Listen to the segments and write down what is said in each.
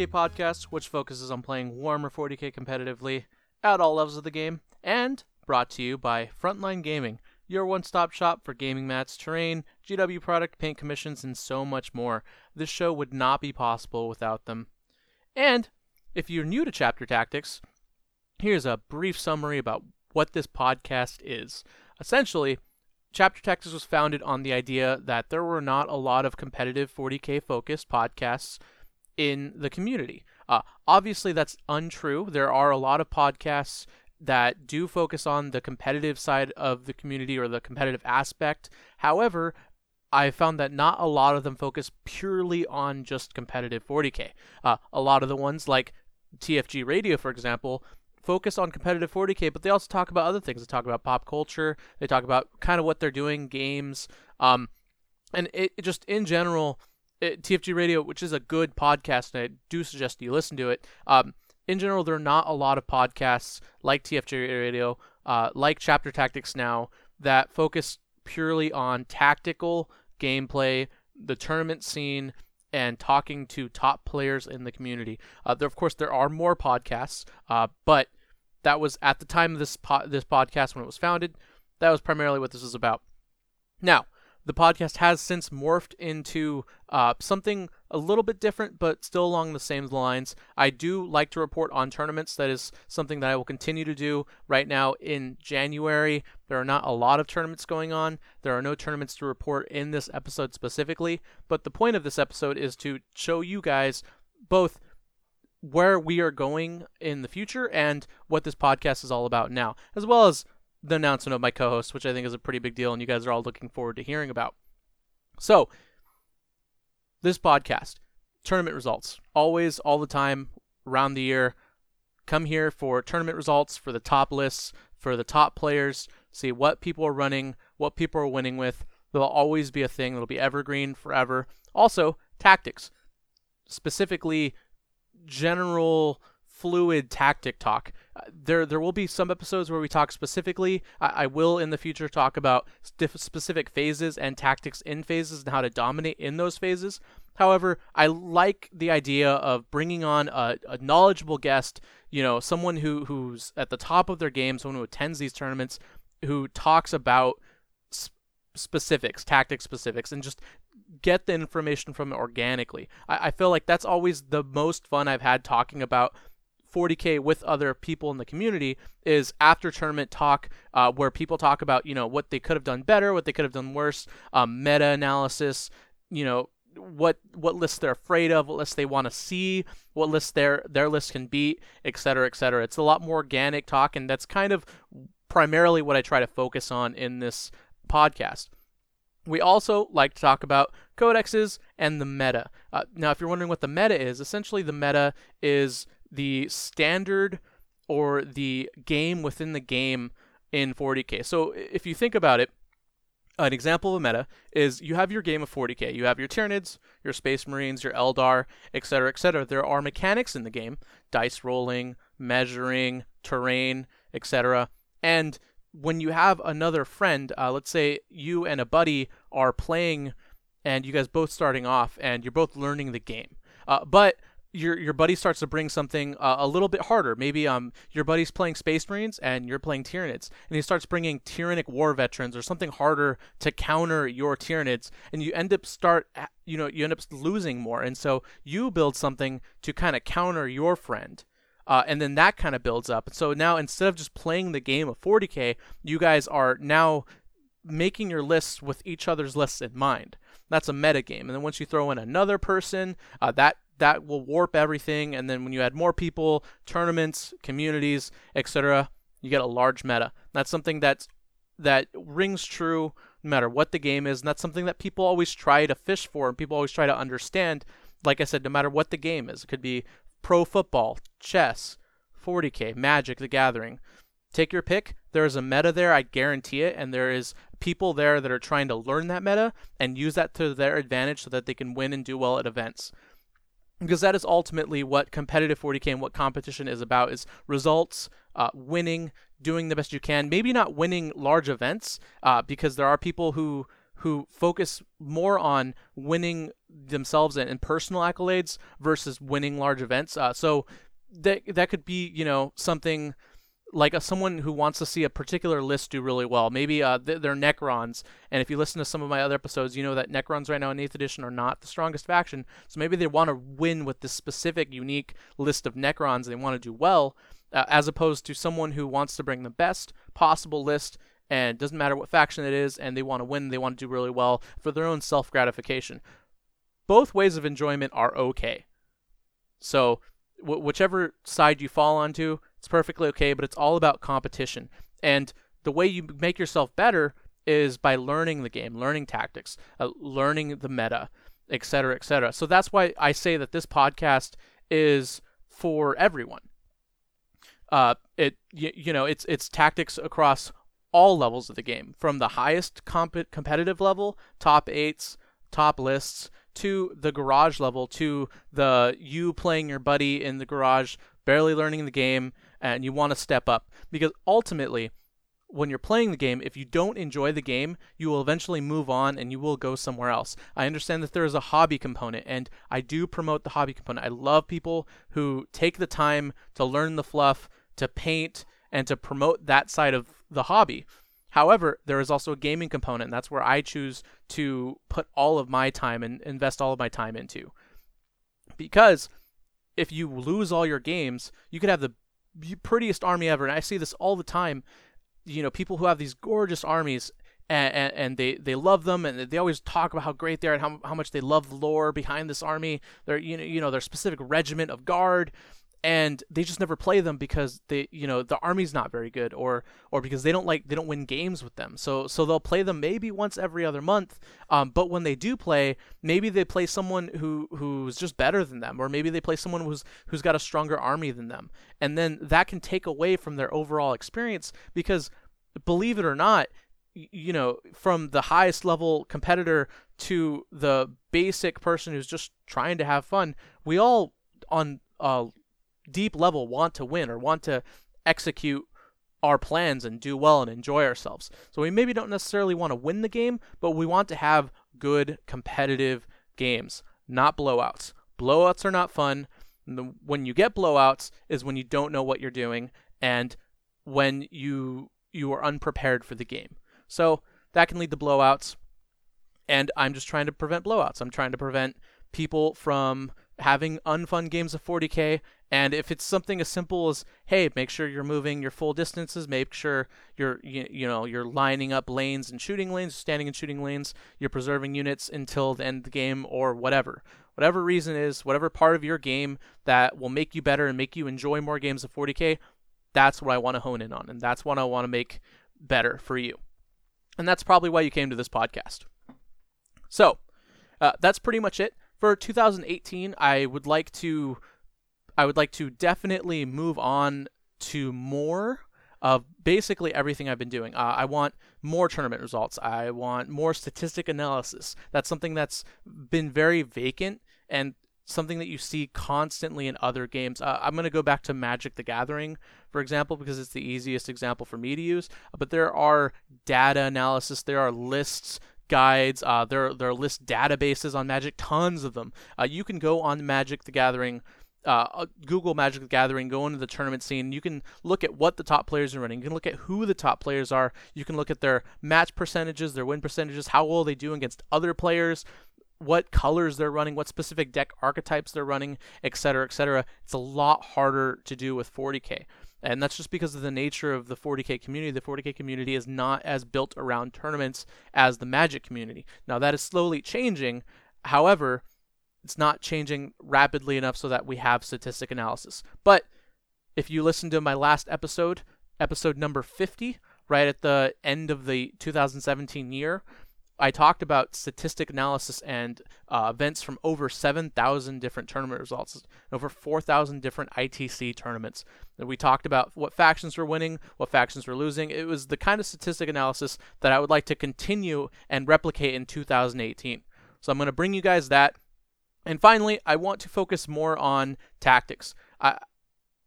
40k podcast which focuses on playing Warhammer 40k competitively at all levels of the game, and brought to you by Frontline Gaming, your one stop shop for gaming mats, terrain, GW product, paint commissions, and so much more. This show would not be possible without them. And if you're new to Chapter Tactics, here's a brief summary about what this podcast is. Essentially, Chapter Tactics was founded on the idea that there were not a lot of competitive 40k focused podcasts in the community. Uh, obviously, that's untrue. There are a lot of podcasts that do focus on the competitive side of the community or the competitive aspect. However, I found that not a lot of them focus purely on just competitive 40k. Uh, a lot of the ones like TFG Radio, for example, focus on competitive 40k, but they also talk about other things. They talk about pop culture. They talk about kind of what they're doing, games, um, and it, it just in general, TFG Radio, which is a good podcast, and I do suggest you listen to it. Um, in general, there are not a lot of podcasts like TFG Radio, uh, like Chapter Tactics now, that focus purely on tactical gameplay, the tournament scene, and talking to top players in the community. Uh, there, of course, there are more podcasts, uh, but that was at the time of this po- this podcast when it was founded. That was primarily what this was about. Now, the podcast has since morphed into uh, something a little bit different, but still along the same lines. I do like to report on tournaments. That is something that I will continue to do. Right now in January, there are not a lot of tournaments going on. There are no tournaments to report in this episode specifically, but the point of this episode is to show you guys both where we are going in the future and what this podcast is all about now, as well as the announcement of my co-host, which I think is a pretty big deal, and you guys are all looking forward to hearing about. So, this podcast, tournament results, always, all the time, around the year. Come here for tournament results, for the top lists, for the top players, see what people are running, what people are winning with. There'll always be a thing that'll be evergreen forever. Also, tactics, specifically general fluid tactic talk. Uh, there, there will be some episodes where we talk specifically. I, I will in the future talk about specific phases and tactics in phases and how to dominate in those phases. However, I like the idea of bringing on a, a knowledgeable guest, you know, someone who who's at the top of their game, someone who attends these tournaments, who talks about s- specifics, tactic specifics, and just get the information from it organically. I, I feel like that's always the most fun I've had talking about 40k with other people in the community is after tournament talk uh, where people talk about you know what they could have done better what they could have done worse um, meta analysis you know what what lists they're afraid of what lists they want to see what lists their their list can beat et cetera et cetera it's a lot more organic talk and that's kind of primarily what i try to focus on in this podcast we also like to talk about codexes and the meta. Uh, now, if you're wondering what the meta is, essentially the meta is the standard or the game within the game in 40k. So if you think about it, an example of a meta is you have your game of 40k. You have your Tyranids, your Space Marines, your Eldar, etc., etc. There are mechanics in the game: dice rolling, measuring, terrain, etc. And when you have another friend, uh, let's say you and a buddy are playing, and you guys both starting off, and you're both learning the game, uh, but your your buddy starts to bring something uh, a little bit harder. Maybe um your buddy's playing Space Marines and you're playing Tyranids, and he starts bringing Tyrannic War Veterans or something harder to counter your Tyranids, and you end up start you know you end up losing more, and so you build something to kind of counter your friend. Uh, and then that kind of builds up. And so now instead of just playing the game of 40k, you guys are now making your lists with each other's lists in mind. That's a meta game. And then once you throw in another person, uh, that that will warp everything. And then when you add more people, tournaments, communities, etc., you get a large meta. That's something that's that rings true no matter what the game is, and that's something that people always try to fish for, and people always try to understand. Like I said, no matter what the game is, it could be pro football, chess, 40k, Magic: The Gathering. Take your pick. There is a meta there, I guarantee it, and there is people there that are trying to learn that meta and use that to their advantage so that they can win and do well at events. Because that is ultimately what competitive 40k and what competition is about is results, uh, winning, doing the best you can. Maybe not winning large events, uh, because there are people who who focus more on winning themselves and, and personal accolades versus winning large events. Uh, so that that could be you know something like a, someone who wants to see a particular list do really well. Maybe uh, they're Necrons, and if you listen to some of my other episodes, you know that Necrons right now in 8th edition are not the strongest faction. So maybe they want to win with this specific, unique list of Necrons. They want to do well, uh, as opposed to someone who wants to bring the best possible list and doesn't matter what faction it is, and they want to win. They want to do really well for their own self gratification. Both ways of enjoyment are okay. So, wh- whichever side you fall onto, it's perfectly okay, but it's all about competition. And the way you make yourself better is by learning the game, learning tactics, uh, learning the meta, et cetera, et cetera. So that's why I say that this podcast is for everyone. Uh, it you, you know it's it's tactics across all levels of the game, from the highest comp- competitive level, top eights, top lists, to the garage level, to the you playing your buddy in the garage, barely learning the game, and you want to step up because ultimately when you're playing the game, if you don't enjoy the game, you will eventually move on and you will go somewhere else. I understand that there is a hobby component, and I do promote the hobby component. I love people who take the time to learn the fluff, to paint, and to promote that side of the hobby. However, there is also a gaming component, and that's where I choose to put all of my time and invest all of my time into. Because if you lose all your games, you could have the prettiest army ever, and I see this all the time. You know, people who have these gorgeous armies and, and, and, they, they love them and they always talk about how great they are and how, how much they love the lore behind this army. Their you know you know their specific regiment of guard and they just never play them because they you know the army's not very good or or because they don't like they don't win games with them. So so they'll play them maybe once every other month um, but when they do play maybe they play someone who who's just better than them or maybe they play someone who's who's got a stronger army than them. And then that can take away from their overall experience because believe it or not you know from the highest level competitor to the basic person who's just trying to have fun we all on uh, deep level want to win or want to execute our plans and do well and enjoy ourselves. So we maybe don't necessarily want to win the game, but we want to have good competitive games, not blowouts. Blowouts are not fun. When you get blowouts is when you don't know what you're doing and when you you are unprepared for the game. So that can lead to blowouts. And I'm just trying to prevent blowouts. I'm trying to prevent people from having unfun games of 40k and if it's something as simple as hey make sure you're moving your full distances make sure you're you, you know you're lining up lanes and shooting lanes standing and shooting lanes you're preserving units until the end of the game or whatever. Whatever reason is whatever part of your game that will make you better and make you enjoy more games of 40k that's what i want to hone in on and that's what i want to make better for you. And that's probably why you came to this podcast. So uh, that's pretty much it for 2018, I would like to I would like to definitely move on to more of basically everything I've been doing. Uh, I want more tournament results. I want more statistic analysis. That's something that's been very vacant and something that you see constantly in other games. Uh, I'm going to go back to Magic the Gathering, for example, because it's the easiest example for me to use. But there are data analysis, there are lists, guides. Uh, there there are list databases on Magic, tons of them. Uh, you can go on Magic the Gathering uh, Google Magic the Gathering, go into the tournament scene. You can look at what the top players are running. You can look at who the top players are. You can look at their match percentages, their win percentages, how well they do against other players, what colors they're running, what specific deck archetypes they're running, etc., etc. It's a lot harder to do with 40k. And that's just because of the nature of the 40k community. The 40k community is not as built around tournaments as the Magic community. Now, that is slowly changing. However, it's not changing rapidly enough so that we have statistic analysis. But if you listen to my last episode, episode number 50, right at the end of the 2017 year, I talked about statistic analysis and uh, events from over 7,000 different tournament results, over 4,000 different ITC tournaments. And we talked about what factions were winning, what factions were losing. It was the kind of statistic analysis that I would like to continue and replicate in 2018. So I'm going to bring you guys that. And finally, I want to focus more on tactics. I,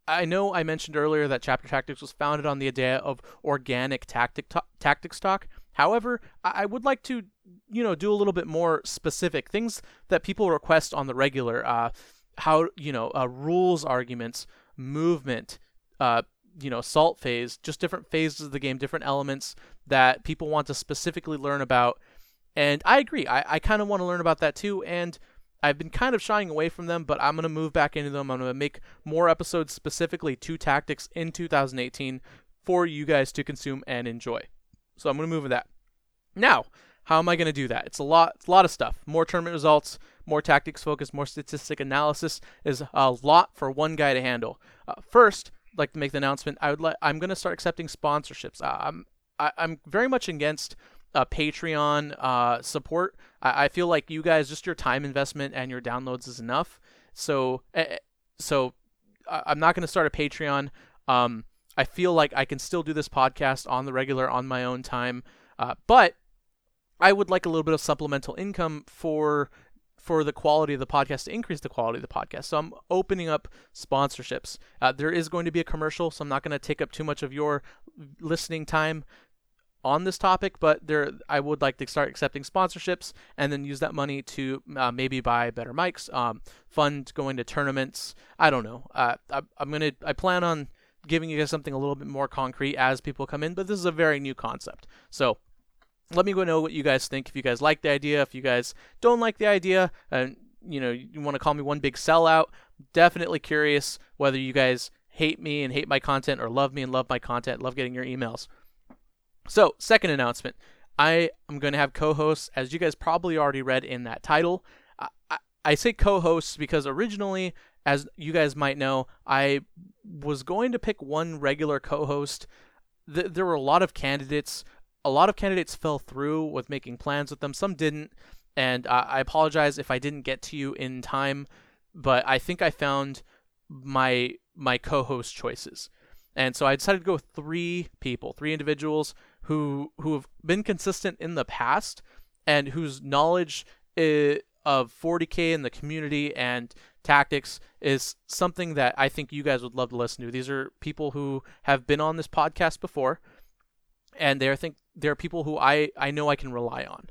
I know I mentioned earlier that Chapter Tactics was founded on the idea of organic tactic t- tactics talk. However, I would like to, you know, do a little bit more specific things that people request on the regular. Uh, how you know uh, rules arguments, movement, uh, you know, salt phase, just different phases of the game, different elements that people want to specifically learn about. And I agree. I, I kind of want to learn about that too. And I've been kind of shying away from them, but I'm going to move back into them. I'm going to make more episodes specifically to tactics in 2018 for you guys to consume and enjoy. So I'm going to move with that. Now, how am I going to do that? It's a lot, it's a lot of stuff. More tournament results, more tactics focus, more statistic analysis is a lot for one guy to handle. Uh, first, I'd like to make the announcement. I would like I'm going to start accepting sponsorships. Uh, I'm I, am i am very much against uh, Patreon uh, support. I, I feel like you guys just your time investment and your downloads is enough. So uh, so I'm not going to start a Patreon. Um, I feel like I can still do this podcast on the regular on my own time, uh, but I would like a little bit of supplemental income for for the quality of the podcast to increase the quality of the podcast. So I'm opening up sponsorships. Uh, there is going to be a commercial, so I'm not going to take up too much of your listening time on this topic, but there I would like to start accepting sponsorships and then use that money to uh, maybe buy better mics, um, fund going to tournaments. I don't know. Uh, I, I'm gonna I plan on giving you guys something a little bit more concrete as people come in, but this is a very new concept. So let me go know what you guys think. If you guys like the idea, if you guys don't like the idea, and you know you want to call me one big sellout, definitely curious whether you guys hate me and hate my content or love me and love my content, love getting your emails. So, second announcement. I am going to have co-hosts, as you guys probably already read in that title. I, I, I say co-hosts because originally as you guys might know, I was going to pick one regular co host. Th- there were a lot of candidates. A lot of candidates fell through with making plans with them, some didn't. And uh, I apologize if I didn't get to you in time, but I think I found my my co-host choices. And so I decided to go with three people, three individuals who who have been consistent in the past and whose knowledge uh, of 40k and the community and tactics is something that I think you guys would love to listen to. These are people who have been on this podcast before, and they're think they're people who I I know I can rely on.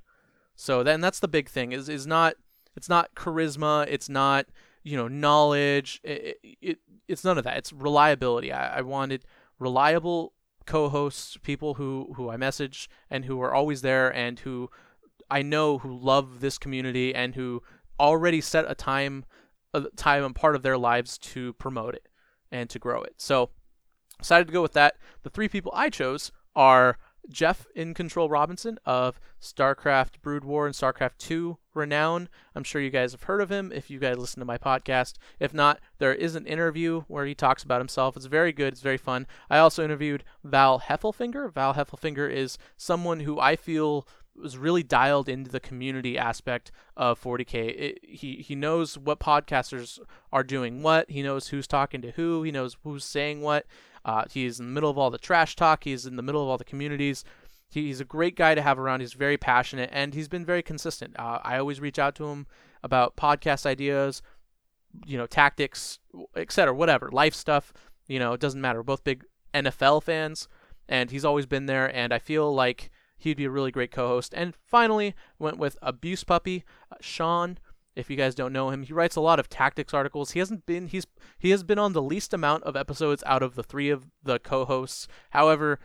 So then that's the big thing is is not it's not charisma, it's not you know knowledge, it, it it's none of that. It's reliability. I, I wanted reliable co-hosts, people who who I message and who are always there and who I know who love this community and who already set a time a time and part of their lives to promote it and to grow it. So decided to go with that. The three people I chose are Jeff in Control Robinson of StarCraft Brood War and StarCraft 2 renown. I'm sure you guys have heard of him if you guys listen to my podcast. If not, there is an interview where he talks about himself. It's very good, it's very fun. I also interviewed Val Heffelfinger. Val Heffelfinger is someone who I feel was really dialed into the community aspect of 40k. It, he he knows what podcasters are doing what. He knows who's talking to who. He knows who's saying what. Uh, he's in the middle of all the trash talk. He's in the middle of all the communities. He, he's a great guy to have around. He's very passionate and he's been very consistent. Uh, I always reach out to him about podcast ideas, you know, tactics, etc., whatever, life stuff. You know, it doesn't matter. We're both big NFL fans, and he's always been there. And I feel like he'd be a really great co-host. And finally, went with Abuse Puppy, uh, Sean. If you guys don't know him, he writes a lot of tactics articles. He hasn't been he's he has been on the least amount of episodes out of the three of the co-hosts. However,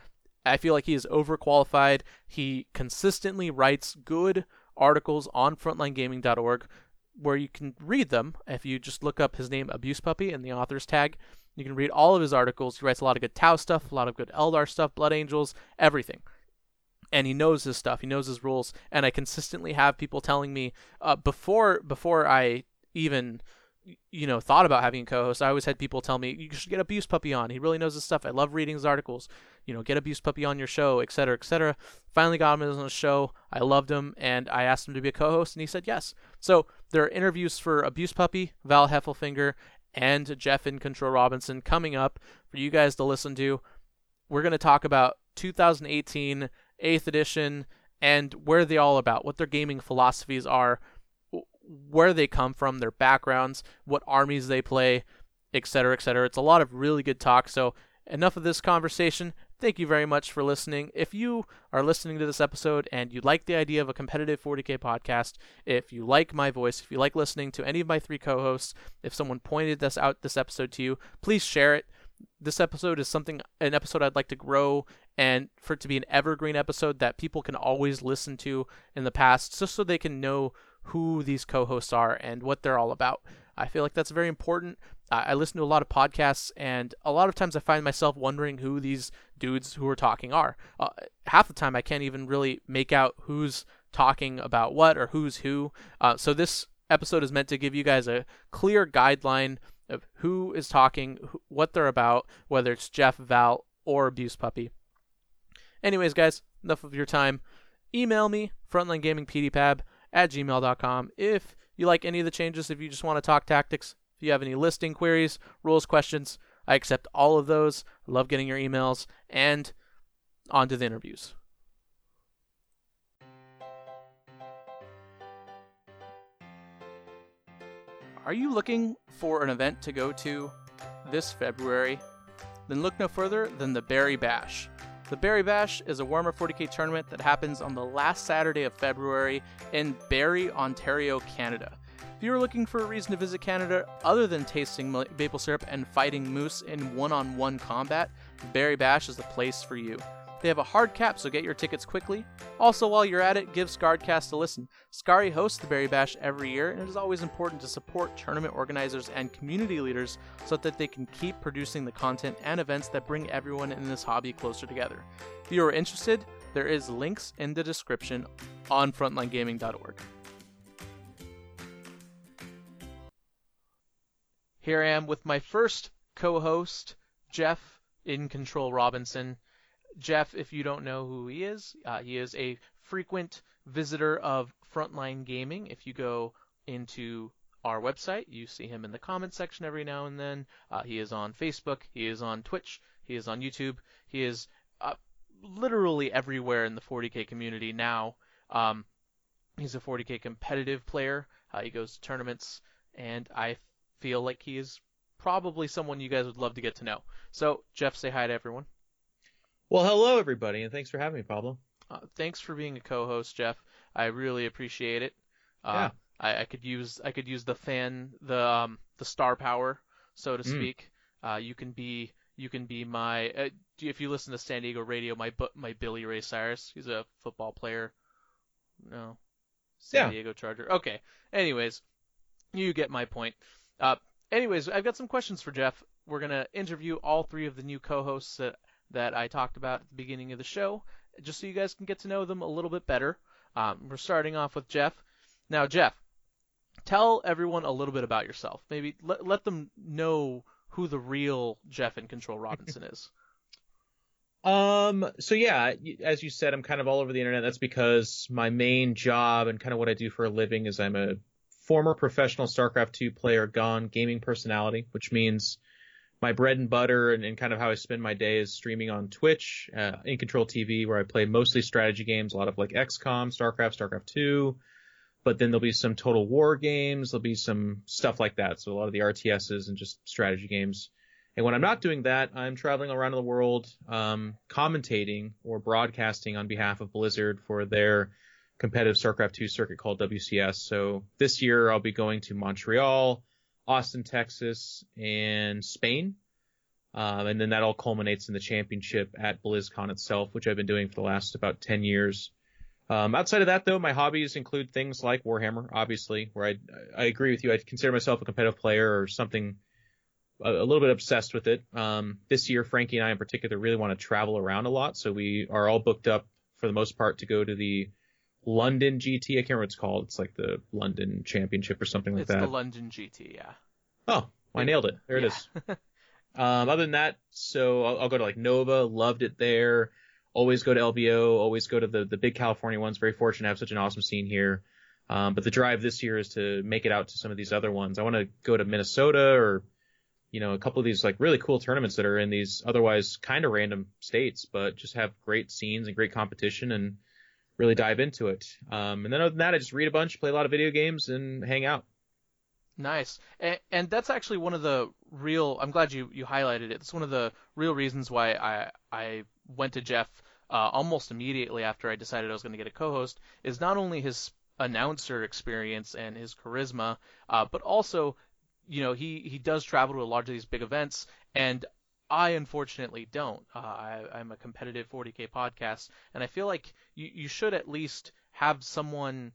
I feel like he is overqualified. He consistently writes good articles on frontlinegaming.org where you can read them. If you just look up his name, Abuse Puppy, in the author's tag, you can read all of his articles. He writes a lot of good Tau stuff, a lot of good Eldar stuff, Blood Angels, everything. And he knows his stuff. He knows his rules. And I consistently have people telling me uh, before before I even you know thought about having a co-host. I always had people tell me you should get Abuse Puppy on. He really knows his stuff. I love reading his articles. You know, get Abuse Puppy on your show, etc., etc. Finally got him on the show. I loved him, and I asked him to be a co-host, and he said yes. So there are interviews for Abuse Puppy, Val Heffelfinger, and Jeff in Control Robinson coming up for you guys to listen to. We're going to talk about 2018 8th edition and where they all about, what their gaming philosophies are, where they come from, their backgrounds, what armies they play, etc., etc. It's a lot of really good talk. So, enough of this conversation. Thank you very much for listening. If you are listening to this episode and you like the idea of a competitive 40k podcast, if you like my voice, if you like listening to any of my three co-hosts, if someone pointed this out this episode to you, please share it. This episode is something an episode I'd like to grow and for it to be an evergreen episode that people can always listen to in the past just so they can know who these co-hosts are and what they're all about. I feel like that's very important. I listen to a lot of podcasts, and a lot of times I find myself wondering who these dudes who are talking are. Uh, half the time, I can't even really make out who's talking about what or who's who. Uh, so this episode is meant to give you guys a clear guideline of who is talking, what they're about, whether it's Jeff, Val, or Abuse Puppy. Anyways, guys, enough of your time. Email me, frontlinegamingpdpab at gmail.com if you like any of the changes, if you just want to talk tactics, if you have any listing queries, rules, questions, I accept all of those. Love getting your emails and on to the interviews. Are you looking for an event to go to this February? Then look no further than the Barrie Bash. The Barrie Bash is a Warhammer 40k tournament that happens on the last Saturday of February in Barrie, Ontario, Canada. If you're looking for a reason to visit Canada other than tasting maple syrup and fighting moose in one on one combat, Barrie Bash is the place for you. They have a hard cap, so get your tickets quickly. Also, while you're at it, give Scarredcast a listen. Scary hosts the Barrie Bash every year, and it is always important to support tournament organizers and community leaders so that they can keep producing the content and events that bring everyone in this hobby closer together. If you are interested, there is links in the description on frontlinegaming.org. Here I am with my first co host, Jeff in Control Robinson. Jeff, if you don't know who he is, uh, he is a frequent visitor of Frontline Gaming. If you go into our website, you see him in the comments section every now and then. Uh, he is on Facebook, he is on Twitch, he is on YouTube, he is uh, literally everywhere in the 40k community now. Um, he's a 40k competitive player. Uh, he goes to tournaments, and I feel like he is probably someone you guys would love to get to know. So, Jeff, say hi to everyone. Well, hello everybody, and thanks for having me, Pablo. Uh, thanks for being a co-host, Jeff. I really appreciate it. Uh, yeah. I, I, could use I could use the fan the um, the star power, so to mm. speak. Mm. Uh, you can be you can be my uh, if you listen to San Diego radio, my my Billy Ray Cyrus. He's a football player. No, San yeah. Diego Charger. Okay. Anyways, you get my point. Uh, anyways, I've got some questions for Jeff. We're gonna interview all three of the new co-hosts that that I talked about at the beginning of the show, just so you guys can get to know them a little bit better. Um, we're starting off with Jeff. Now, Jeff, tell everyone a little bit about yourself. Maybe let let them know who the real Jeff in Control Robinson is. Um. So yeah, as you said, I'm kind of all over the internet. That's because my main job and kind of what I do for a living is I'm a former professional StarCraft 2 player gone gaming personality, which means my bread and butter and, and kind of how I spend my day is streaming on Twitch, uh, in Control TV, where I play mostly strategy games, a lot of like XCOM, StarCraft, StarCraft 2. But then there'll be some Total War games. There'll be some stuff like that. So a lot of the RTSs and just strategy games. And when I'm not doing that, I'm traveling around the world, um, commentating or broadcasting on behalf of Blizzard for their competitive StarCraft 2 circuit called WCS. So this year I'll be going to Montreal, Austin, Texas, and Spain. Um, and then that all culminates in the championship at BlizzCon itself, which I've been doing for the last about 10 years. Um, outside of that, though, my hobbies include things like Warhammer, obviously, where I, I agree with you. I consider myself a competitive player or something a, a little bit obsessed with it. Um, this year, Frankie and I in particular really want to travel around a lot, so we are all booked up for the most part to go to the London GT. I can't remember what it's called. It's like the London Championship or something like it's that. It's the London GT, yeah. Oh, I nailed it. There it Yeah. is. Um, other than that, so I'll, I'll go to like Nova, loved it there. Always go to LVO, always go to the, the big California ones. Very fortunate to have such an awesome scene here. Um, but the drive this year is to make it out to some of these other ones. I want to go to Minnesota or, you know, a couple of these like really cool tournaments that are in these otherwise kind of random states, but just have great scenes and great competition and really dive into it. Um, and then other than that, I just read a bunch, play a lot of video games and hang out. Nice. And, and that's actually one of the real I'm glad you, you highlighted it. It's one of the real reasons why I I went to Jeff uh, almost immediately after I decided I was going to get a co-host is not only his announcer experience and his charisma, uh, but also you know he he does travel to a lot of these big events and I unfortunately don't. Uh, I, I'm a competitive 40k podcast, and I feel like you, you should at least have someone,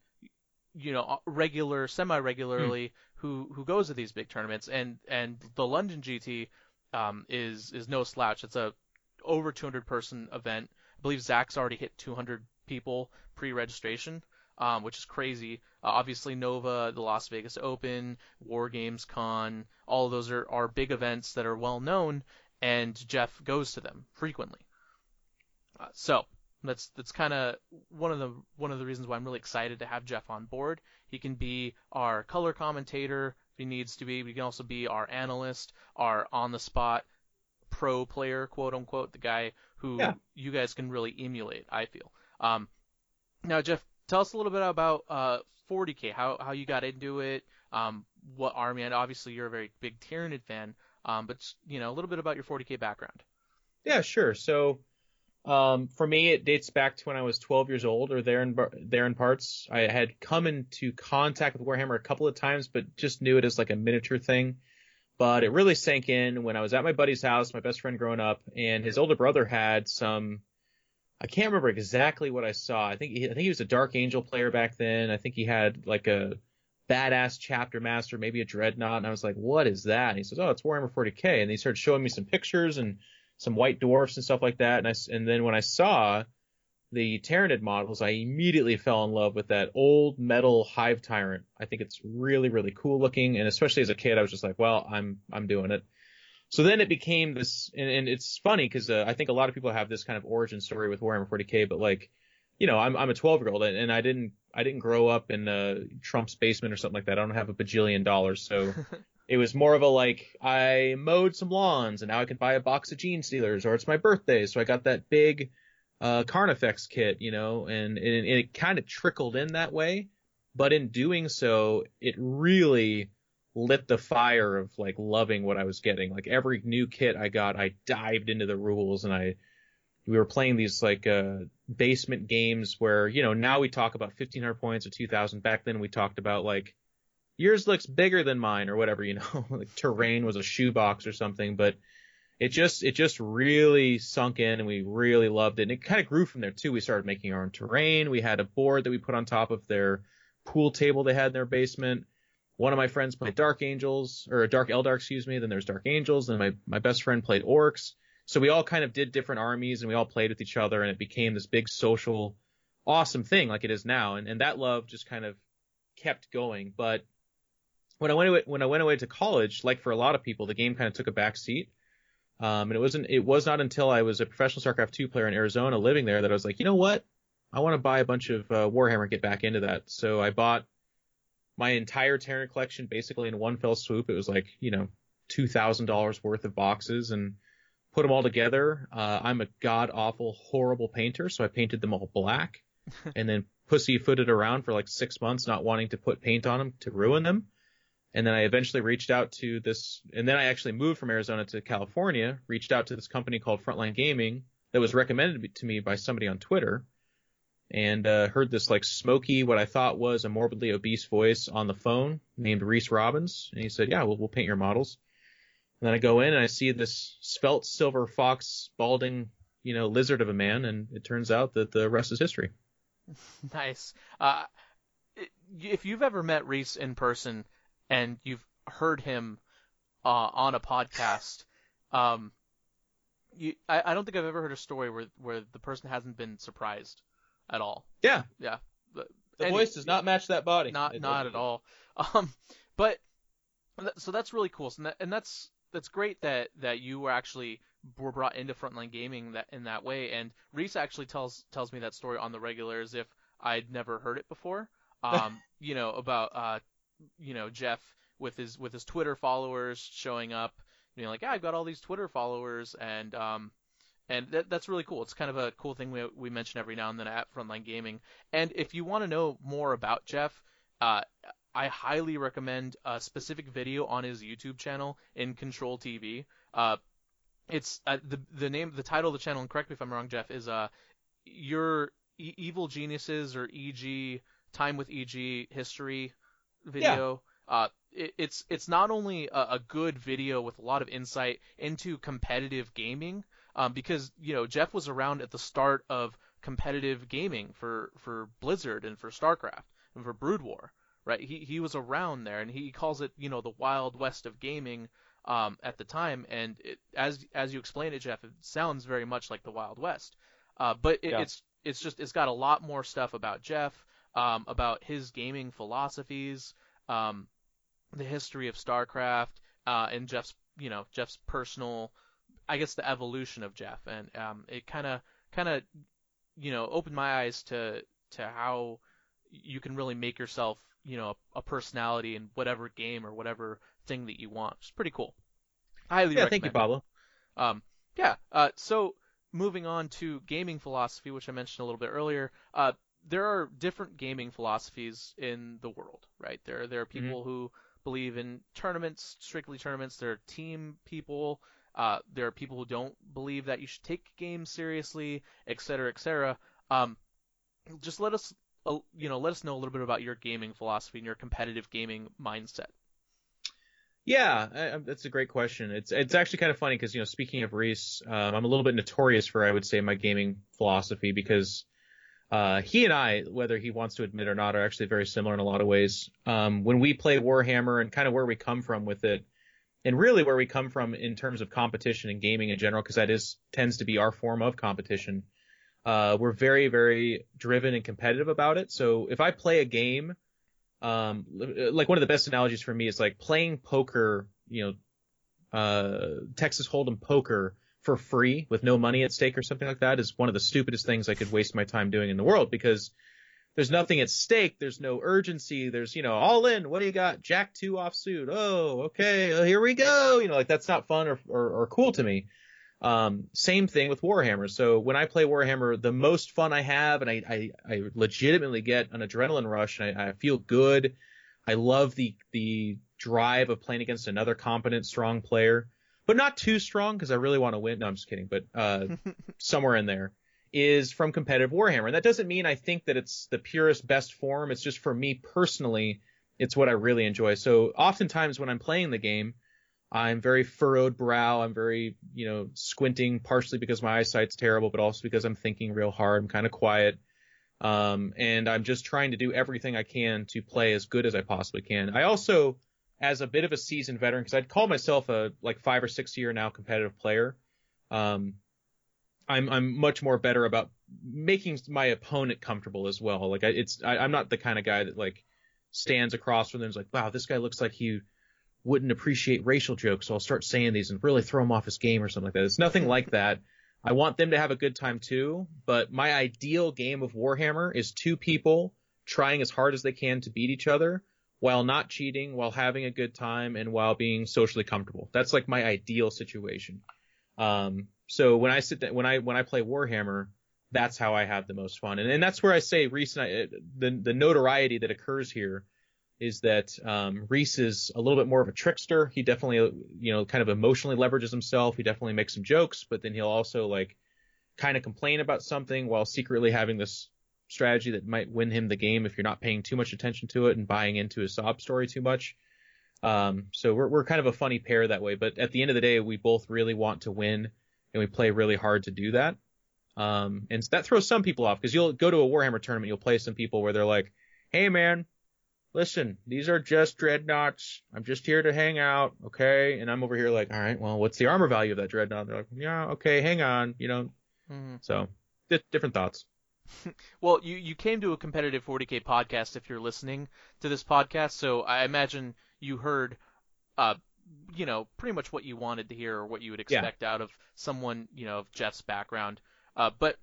you know, regular, semi-regularly who who goes to these big tournaments. And and the London GT um, is is no slouch. It's a over 200 person event. I believe Zach's already hit 200 people pre-registration, um, which is crazy. Uh, obviously, Nova, the Las Vegas Open, War Games Con, all of those are, are big events that are well known, and Jeff goes to them frequently. Uh, so that's that's kind of one of the one of the reasons why I'm really excited to have Jeff on board. He can be our color commentator if he needs to be. He can also be our analyst, our on the spot pro player, quote unquote, the guy who Yeah. you guys can really emulate. I feel. Um, now, Jeff, tell us a little bit about uh, 40k, how how you got into it, um, what army, and obviously you're a very big Tyranid fan, um, but you know a little bit about your 40k background. Yeah, sure. So, um, for me, it dates back to when I was 12 years old, or there in there in parts. I had come into contact with Warhammer a couple of times, but just knew it as like a miniature thing. But it really sank in when I was at my buddy's house, my best friend growing up, and his older brother had some. I can't remember exactly what I saw. I think he, I think he was a Dark Angel player back then. I think he had like a badass chapter master, maybe a dreadnought, and I was like, "What is that?" And he says, "Oh, it's Warhammer 40k." And he started showing me some pictures and some white dwarfs and stuff like that. And I and then when I saw the Tyranid models, I immediately fell in love with that old metal hive tyrant. I think it's really really cool looking, and especially as a kid, I was just like, "Well, I'm I'm doing it." So then it became this, and, and it's funny because uh, I think a lot of people have this kind of origin story with Warhammer 40k, but like, you know, I'm I'm a 12 year old and, and I didn't I didn't grow up in uh, Trump's basement or something like that. I don't have a bajillion dollars, so it was more of a like I mowed some lawns and now I can buy a box of Genestealers, or it's my birthday, so I got that big uh, Carnifex kit, you know, and, and it kind of trickled in that way. But in doing so, it really lit the fire of like loving what I was getting. Like every new kit I got, I dived into the rules and I we were playing these like uh basement games where, you know, now we talk about 1500 points or 2000. Back then we talked about like yours looks bigger than mine or whatever, you know, like terrain was a shoebox or something, but it just it just really sunk in and we really loved it. And it kind of grew from there too. We started making our own terrain. We had a board that we put on top of their pool table they had in their basement. One of my friends played Dark Angels or Dark Eldar, excuse me. Then there's Dark Angels. Then my my best friend played Orks. So we all kind of did different armies and we all played with each other and it became this big social awesome thing like it is now. And and that love just kind of kept going. But when I went away, when I went away to college, like for a lot of people, the game kind of took a back seat. Um, and it wasn't it was not until I was a professional StarCraft 2 player in Arizona living there that I was like, you know what? I want to buy a bunch of uh, Warhammer and get back into that. So I bought my entire Terran collection basically in one fell swoop. It was like, you know, $2,000 worth of boxes and put them all together. Uh, I'm a god awful, horrible painter. So I painted them all black and then pussyfooted around for like six months, not wanting to put paint on them to ruin them. And then I eventually reached out to this, and then I actually moved from Arizona to California, reached out to this company called Frontline Gaming that was recommended to me by somebody on Twitter. and uh, heard this like smoky, what I thought was a morbidly obese voice on the phone named Reece Robbins, and he said, "Yeah, we'll, we'll paint your models." And then I go in and I see this svelte silver fox, balding, you know, lizard of a man, and it turns out that the rest is history. nice. Uh, if you've ever met Reece in person and you've heard him uh, on a podcast, um, you, I, I don't think I've ever heard a story where where the person hasn't been surprised at all. Yeah, yeah. The, the voice does not match that body. Not it not at all. Um, but so that's really cool. So that, and that's that's great that that you were actually were brought into frontline gaming that in that way. And Reece actually tells tells me that story on the regular as if I'd never heard it before. Um, you know about uh, you know Jeff with his with his Twitter followers showing up, being like, yeah, I've got all these Twitter followers, and um, and that, that's really cool. It's kind of a cool thing we we mention every now and then at Frontline Gaming. And if you want to know more about Jeff, uh, I highly recommend a specific video on his YouTube channel in Control TV. Uh, it's uh, the the name, the title of the channel, and correct me if I'm wrong, Jeff, is uh, your e- evil geniuses or EG time with EG history video. Yeah. Uh, it, it's it's not only a, a, good video with a lot of insight into competitive gaming, um, because you know Jeff was around at the start of competitive gaming for for Blizzard and for StarCraft and for Brood War right? He he was around there, and he calls it you know the wild west of gaming um, at the time. And it, as as you explained it, Jeff, it sounds very much like the Wild West. Uh, but it, yeah. it's it's just it's got a lot more stuff about Jeff, um, about his gaming philosophies, um, the history of StarCraft, uh, and Jeff's you know Jeff's personal, I guess the evolution of Jeff, and um, it kind of kind of you know opened my eyes to to how you can really make yourself you know a, a, personality in whatever game or whatever thing that you want. It's pretty cool. Highly yeah, recommend. thank you, Pablo. Um, yeah. Uh, so moving on to gaming philosophy, which I mentioned a little bit earlier. Uh, there are different gaming philosophies in the world, right? There there are people mm-hmm. who believe in tournaments, strictly tournaments. There are team people. Uh, there are people who don't believe that you should take games seriously, et cetera, et cetera. Um, just let us you know, let us know a little bit about your gaming philosophy and your competitive gaming mindset. Yeah, that's a great question. It's it's actually kind of funny because you know, speaking of Reece, um, I'm a little bit notorious for I would say my gaming philosophy because uh, he and I, whether he wants to admit or not, are actually very similar in a lot of ways. Um, when we play Warhammer and kind of where we come from with it, and really where we come from in terms of competition and gaming in general, because that is tends to be our form of competition. Uh, we're very, very driven and competitive about it. So if I play a game, um, like one of the best analogies for me is like playing poker, you know, uh, Texas Hold'em poker for free with no money at stake or something like that is one of the stupidest things I could waste my time doing in the world because there's nothing at stake. There's no urgency. There's, you know, all in. What do you got? Jack two offsuit. Oh, okay. Well, here we go. You know, like that's not fun or, or, or cool to me. Um, same thing with Warhammer. So when I play Warhammer, the most fun I have, and I, I, I legitimately get an adrenaline rush, and I, I feel good. I love the the drive of playing against another competent, strong player, but not too strong because I really want to win. No, I'm just kidding. But uh, somewhere in there is from competitive Warhammer, and that doesn't mean I think that it's the purest, best form. It's just for me personally, it's what I really enjoy. So oftentimes when I'm playing the game, I'm very furrowed brow. I'm very, you know, squinting partially because my eyesight's terrible, but also because I'm thinking real hard. I'm kind of quiet. Um, and I'm just trying to do everything I can to play as good as I possibly can. I also, as a bit of a seasoned veteran, because I'd call myself a like five or six year now competitive player, um, I'm I'm much more better about making my opponent comfortable as well. Like I, it's I, I'm not the kind of guy that like stands across from them and is like, wow, this guy looks like he wouldn't appreciate racial jokes, so I'll start saying these and really throw him off his game or something like that. It's nothing like that. I want them to have a good time too, but my ideal game of Warhammer is two people trying as hard as they can to beat each other while not cheating, while having a good time, and while being socially comfortable. That's like my ideal situation. Um, so when I sit down, when I when I play Warhammer, that's how I have the most fun, and, and that's where I say recent the the notoriety that occurs here is that um, Reece is a little bit more of a trickster. He definitely, you know, kind of emotionally leverages himself. He definitely makes some jokes, but then he'll also like kind of complain about something while secretly having this strategy that might win him the game if you're not paying too much attention to it and buying into his sob story too much. Um, so we're we're kind of a funny pair that way. But at the end of the day, we both really want to win, and we play really hard to do that. Um, and that throws some people off because you'll go to a Warhammer tournament, you'll play some people where they're like, "Hey man, listen, these are just dreadnoughts. I'm just here to hang out, okay?" And I'm over here like, "All right, well, what's the armor value of that dreadnought?" They're like, "Yeah, okay, hang on, you know." Mm-hmm. So di- different thoughts. well, you you came to a competitive 40k podcast if you're listening to this podcast, so I imagine you heard, uh, you know, pretty much what you wanted to hear or what you would expect yeah. out of someone, you know, of Jeff's background. Uh, but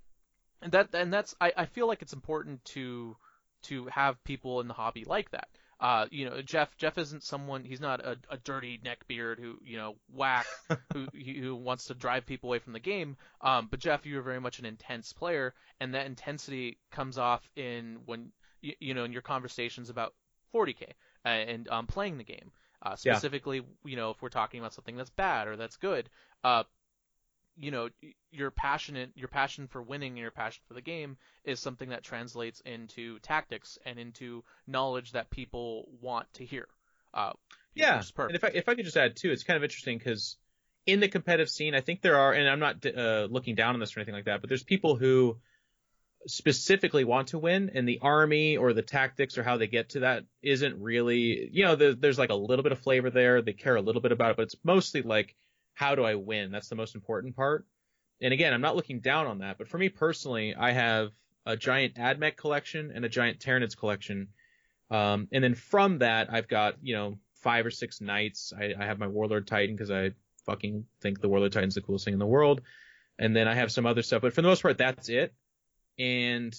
that and that's I, I feel like it's important to to have people in the hobby like that. Uh, you know, Jeff Jeff isn't someone he's not a, a dirty neckbeard who you know whack who who wants to drive people away from the game. Um, but Jeff, you are very much an intense player, and that intensity comes off in when you, you know in your conversations about 40k uh, and um, playing the game. Uh, specifically, yeah. you know, if we're talking about something that's bad or that's good, uh, you know, your passionate, your passion for winning and your passion for the game is something that translates into tactics and into knowledge that people want to hear. Uh, yeah, and if I if I could just add too, it's kind of interesting because in the competitive scene, I think there are, and I'm not uh, looking down on this or anything like that, but there's people who specifically want to win and the army or the tactics or how they get to that isn't really you know there's, there's like a little bit of flavor there they care a little bit about it but it's mostly like how do i win? That's the most important part. And again i'm not looking down on that but for me personally i have a giant admech collection and a giant tyranids collection. Um, and then from that i've got you know five or six knights. I, I have my warlord titan because i fucking think the warlord titan's the coolest thing in the world. And then i have some other stuff but for the most part that's it. And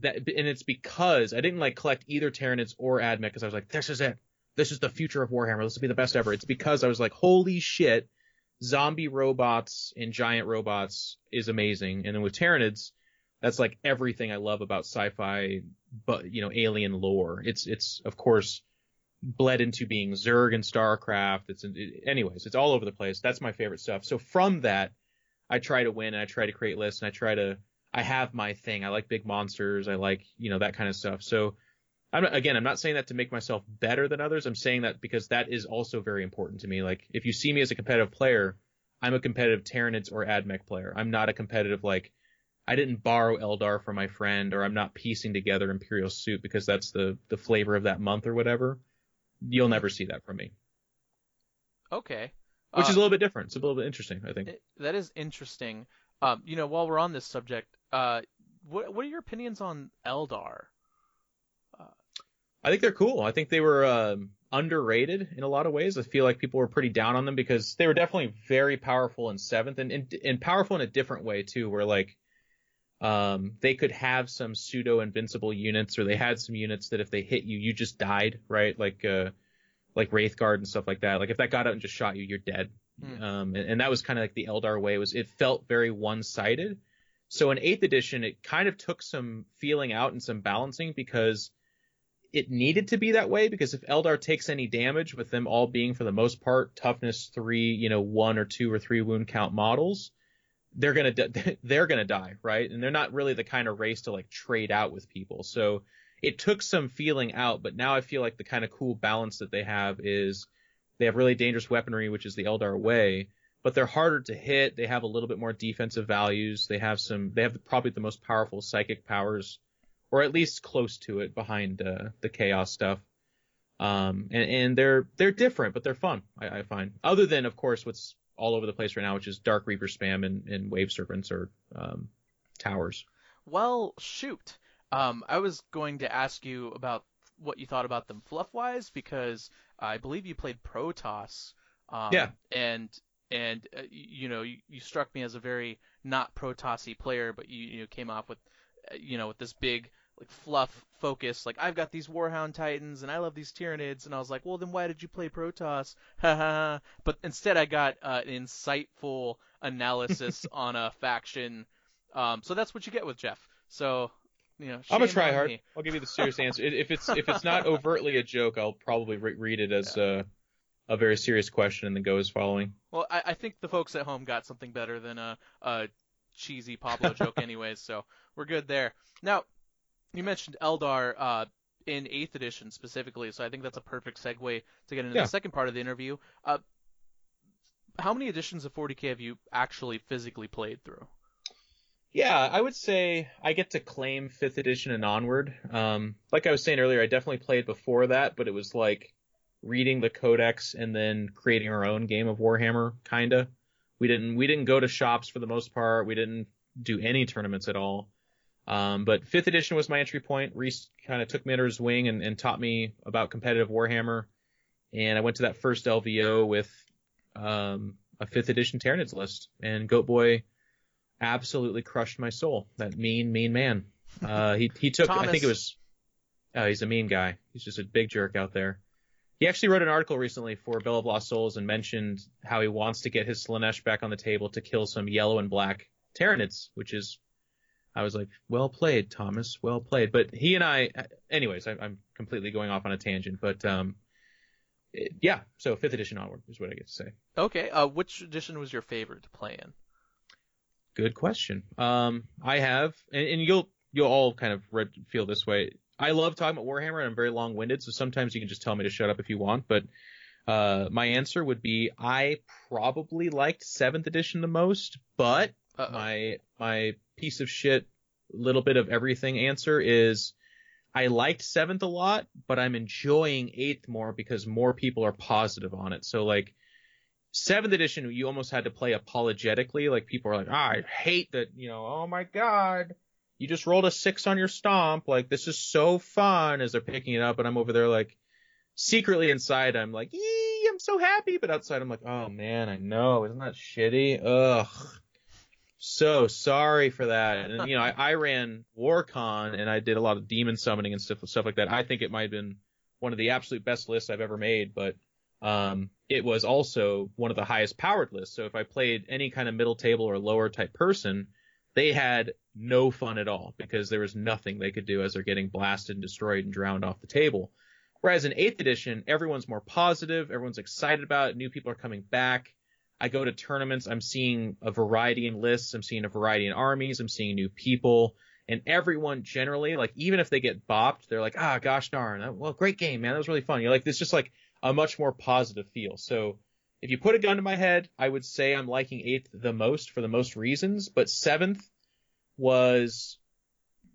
that and it's because I didn't like collect either Tyranids or Admech because I was like, this is it. This is the future of Warhammer. This will be the best ever. It's because I was like, holy shit, zombie robots and giant robots is amazing. And then with Tyranids, that's like everything I love about sci-fi, but you know, alien lore. It's it's of course bled into being Zerg and StarCraft. It's it, anyways, it's all over the place. That's my favorite stuff. So from that, I try to win and I try to create lists and I try to I have my thing. I like big monsters. I like, you know, that kind of stuff. So I'm again, I'm not saying that to make myself better than others. I'm saying that because that is also very important to me. Like if you see me as a competitive player, I'm a competitive Tyranids or Admech player. I'm not a competitive like I didn't borrow Eldar from my friend or I'm not piecing together Imperial Soup because that's the the flavor of that month or whatever. You'll never see that from me. Okay. Which uh, is a little bit different. It's a little bit interesting, I think. It, that is interesting. Um, you know, while we're on this subject, uh, what what are your opinions on Eldar? I think they're cool. I think they were um, underrated in a lot of ways. I feel like people were pretty down on them because they were definitely very powerful in seventh and, and, and powerful in a different way too, where like um, they could have some pseudo invincible units, or they had some units that if they hit you, you just died, right? Like uh, like Wraithguard and stuff like that. Like if that got out and just shot you, you're dead. Hmm. Um, and, and, that was kind of like the Eldar way. Was it felt very one sided. So in eighth edition, it kind of took some feeling out and some balancing because it needed to be that way because if Eldar takes any damage with them all being for the most part toughness three, you know, one or two or three wound count models, they're gonna they're gonna die, right? And they're not really the kind of race to like trade out with people. So it took some feeling out, but now I feel like the kind of cool balance that they have is they have really dangerous weaponry, which is the Eldar way, but they're harder to hit. They have a little bit more defensive values. They have some. They have probably the most powerful psychic powers, or at least close to it, behind uh, the chaos stuff. Um, and, and they're they're different, but they're fun. I, I, find. Other than, of course, what's all over the place right now, which is Dark Reaper spam and, and Wave Serpents or um, towers. Well, shoot. Um, I was going to ask you about what you thought about them fluff wise because I believe you played Protoss. Um, yeah. And and uh, you know you, you, struck me as a very not Protossi player, but you, you came off with uh, you know with this big like fluff focus. Like I've got these Warhound Titans and I love these Tyranids, and I was like, well then why did you play Protoss? but instead I got uh, an insightful analysis on a faction. Um, so that's what you get with Jeff. So you know, I'm gonna try hard. Me. I'll give you the serious answer. If it's if it's not overtly a joke, I'll probably re- read it as yeah. uh, a very serious question and then go as following. Well, I, I think the folks at home got something better than a, a cheesy Pablo joke, anyways. So we're good there. Now, You mentioned Eldar uh, in Eighth Edition specifically, so I think that's a perfect segue to get into Yeah. the second part of the interview. Uh, how many editions of 40k have you actually physically played through? Yeah, I would say I get to claim fifth edition and onward. Um, like I was saying earlier, I definitely played before that, but it was like reading the codex and then creating our own game of Warhammer, kinda. We didn't we didn't go to shops for the most part. We didn't do any tournaments at all. Um, but fifth edition was my entry point. Reece kind of took me under his wing and, and taught me about competitive Warhammer. And I went to that first LVO with um, a fifth edition Tyranids list, and Goat Boy absolutely crushed my soul. That mean, mean man. Uh, he he took. I think it was. Oh, he's a mean guy. He's just a big jerk out there. He actually wrote an article recently for Bell of Lost Souls and mentioned how he wants to get his Slaanesh back on the table to kill some yellow and black Tyranids, which is. I was like, well played, Thomas. Well played. But he and I, anyways, I, I'm completely going off on a tangent. But um, it- yeah. So fifth edition onward is what I get to say. Okay, uh, which edition was your favorite to play in? Good question. Um, I have, and, and you'll you'll all kind of read, feel this way. I love talking about Warhammer, and I'm very long-winded, so sometimes you can just tell me to shut up if you want. But uh, my answer would be I probably liked Seventh Edition the most, but Uh-oh. my my piece of shit, little bit of everything answer is I liked Seventh a lot, but I'm enjoying Eighth more because more people are positive on it. So like seventh edition, you almost had to play apologetically. Like people are like, ah, I hate that, you know, oh my god, you just rolled a six on your stomp. Like this is so fun as they're picking it up, and I'm over there like secretly inside, I'm like, yee, I'm so happy, but outside I'm like, oh man, I know, isn't that shitty? Ugh. So sorry for that. And you know, I, I ran WarCon and I did a lot of demon summoning and stuff stuff like that. I think it might have been one of the absolute best lists I've ever made, but um, it was also one of the highest powered lists. So if I played any kind of middle table or lower type person, they had no fun at all because there was nothing they could do as they're getting blasted and destroyed and drowned off the table. Whereas in 8th edition, everyone's more positive, everyone's excited about it, new people are coming back. I go to tournaments, I'm seeing a variety in lists, I'm seeing a variety in armies, I'm seeing new people, and everyone generally, like even if they get bopped, they're like, ah, gosh darn, well, great game, man, that was really fun. You're like, it's just like a much more positive feel. So if you put a gun to my head, I would say I'm liking eighth the most for the most reasons, but seventh was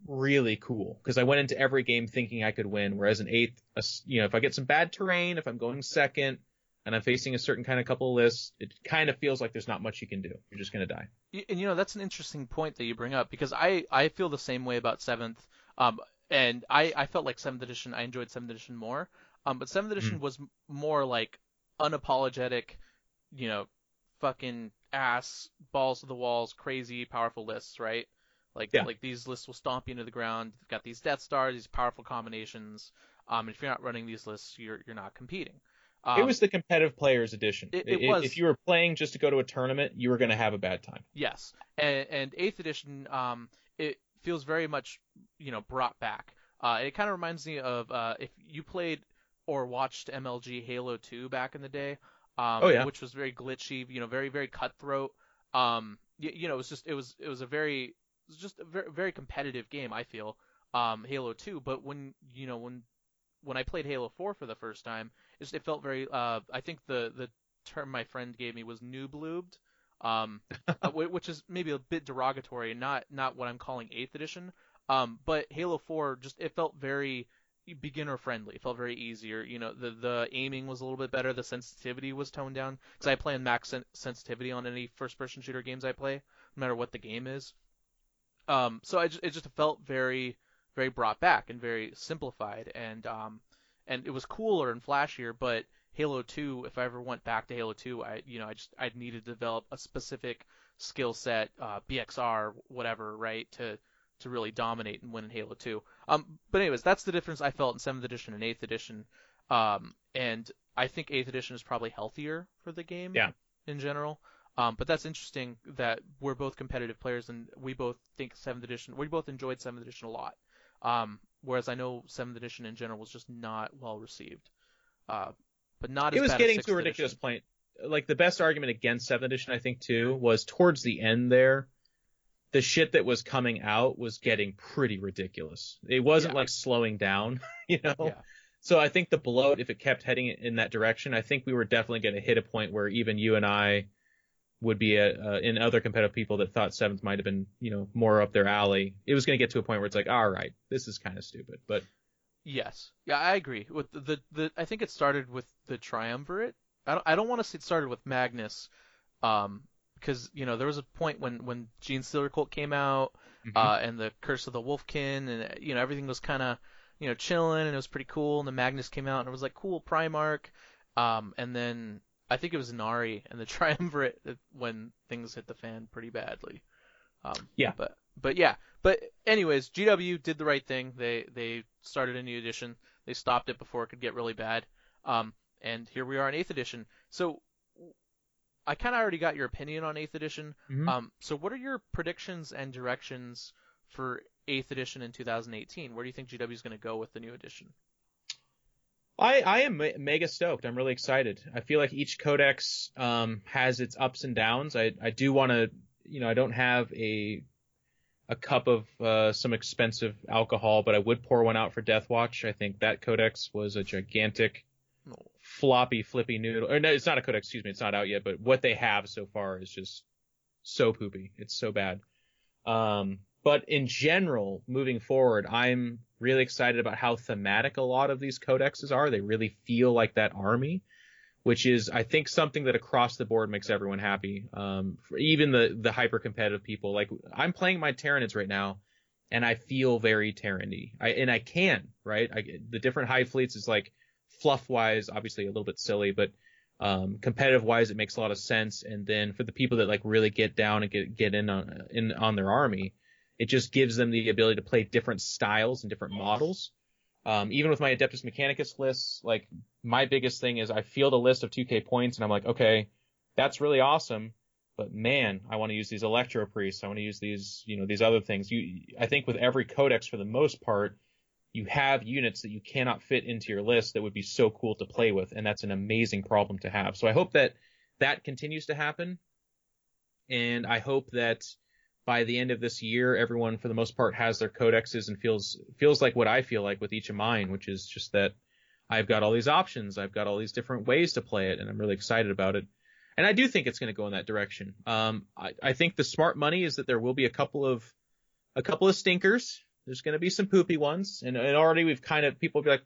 really cool because I went into every game thinking I could win. Whereas in eighth, you know, if I get some bad terrain, if I'm going second and I'm facing a certain kind of couple of lists, it kind of feels like there's not much you can do. You're just going to die. And you know that's an interesting point that you bring up because I I feel the same way about seventh. Um, and I I felt like seventh edition I enjoyed seventh edition more. Um, but seventh edition was m- more like unapologetic, you know, fucking ass balls to the walls, crazy powerful lists, right? Like Yeah. like these lists will stomp you into the ground. They've got these Death Stars, these powerful combinations. Um, and if you're not running these lists, you're you're not competing. Um, it was the competitive players edition. it- it was. If you were playing just to go to a tournament, you were going to have a bad time. Yes, and, and eighth edition, um, it feels very much, you know, brought back. Uh, it kind of reminds me of uh, if you played or watched MLG Halo 2 back in the day, um, Oh, yeah. which was very glitchy, you know, very very cutthroat. Um, you, you know, it was just it was it was a very it was just a very very competitive game. I feel um, Halo 2, but when you know when when I played Halo 4 for the first time, it, just, it felt very. Uh, I think the the term my friend gave me was noob lubed, um, uh, which is maybe a bit derogatory, and not not what I'm calling Eighth Edition. Um, but Halo 4 just it felt very beginner friendly. It felt very easier. You know, the the aiming was a little bit better. The sensitivity was toned down because I play in max sen- sensitivity on any first person shooter games I play, no matter what the game is. Um, so I just, it just felt very very brought back and very simplified. And um and it was cooler and flashier but Halo 2 if I ever went back to Halo 2 I you know I just I'd need to develop a specific skill set uh BXR whatever right to to really dominate and win in Halo 2 um but anyways that's the difference I felt in 7th edition and 8th edition. Um and I think 8th edition is probably healthier for the game Yeah. in general. Um, but that's interesting that we're both competitive players and we both think 7th edition we both enjoyed 7th edition a lot um, whereas I know seventh edition in general was just not well received. Uh, but not as it was getting to a ridiculous edition. point. Like the best argument against seventh edition, I think too, was towards the end there. the shit that was coming out was getting pretty ridiculous. It wasn't Yeah. like slowing down, you know. Yeah. So I think the bloat, if it kept heading in that direction, I think we were definitely going to hit a point where even you and I would be a, uh, in other competitive people that thought seventh might have been, you know, more up their alley. It was going to get to a point where it's like, all right, this is kind of stupid. But Yes. Yeah, I agree. With the, the, the I think it started with the triumvirate. I don't I don't want to say it started with Magnus, um, because you know there was a point when when Genestealer Cult came out, uh, and the Curse of the Wulfen, and uh, you know everything was kind of you know chilling, and it was pretty cool. And the Magnus came out, and it was like cool Primarch, um, and then I think it was Nari and the Triumvirate when things hit the fan pretty badly. Um, Yeah. But but yeah. But anyways, GW did the right thing. They they started a new edition. They stopped it before it could get really bad. Um, and here we are in eighth edition. So I kind of already got your opinion on eighth edition. Mhm. Um, so what are your predictions and directions for eighth edition in 2018? Where do you think GW is going to go with the new edition? I, I am mega stoked. I'm really excited. I feel like each codex um, has its ups and downs. I, I do want to, you know, I don't have a a cup of uh, some expensive alcohol, but I would pour one out for Deathwatch. I think that codex was a gigantic floppy flippy noodle. Or no, it's not a codex. Excuse me, it's not out yet. But what they have so far is just so poopy. It's so bad. Um, but in general, moving forward, I'm really excited about how thematic a lot of these codexes are. They really feel like that army, which is, I think, something that across the board makes everyone happy. Um, even the the hyper competitive people. Like I'm playing my Tyranids right now, and I feel very Tyranny. I and I can right. I, the different hive fleets is like fluff wise, obviously a little bit silly, but um, competitive wise, it makes a lot of sense. And then for the people that like really get down and get get in on in on their army, it just gives them the ability to play different styles and different models. Um, even with my Adeptus Mechanicus lists, like my biggest thing is I field a list of 2k points and I'm like, okay, that's really awesome, but man, I want to use these Electro Priests. I want to use these, you know, these other things. You, I think with every codex for the most part, you have units that you cannot fit into your list that would be so cool to play with, and that's an amazing problem to have. So I hope that that continues to happen, and I hope that by the end of this year, everyone for the most part has their codexes and feels feels like what I feel like with each of mine, which is just that I've got all these options, I've got all these different ways to play it, and I'm really excited about it. And I do think it's going to go in that direction. Um, I, I think the smart money is that there will be a couple of a couple of stinkers. There's going to be some poopy ones, and, and already we've kind of people be like,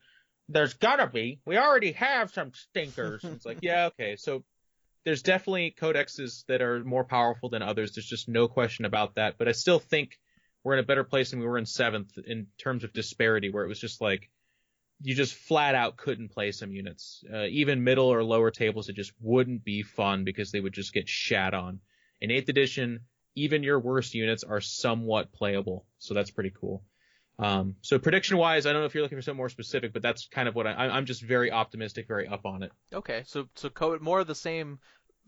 "There's gotta be. We already have some stinkers." It's like, yeah, okay. So there's definitely codexes that are more powerful than others. There's just no question about that. But I still think we're in a better place than we were in seventh in terms of disparity, where it was just like you just flat out couldn't play some units. Uh, even middle or lower tables, it just wouldn't be fun because they would just get shat on. In eighth edition, even your worst units are somewhat playable, so that's pretty cool. Um, so prediction wise, I don't know if you're looking for something more specific, but that's kind of what I, I'm just very optimistic, very up on it. Okay, so so more of the same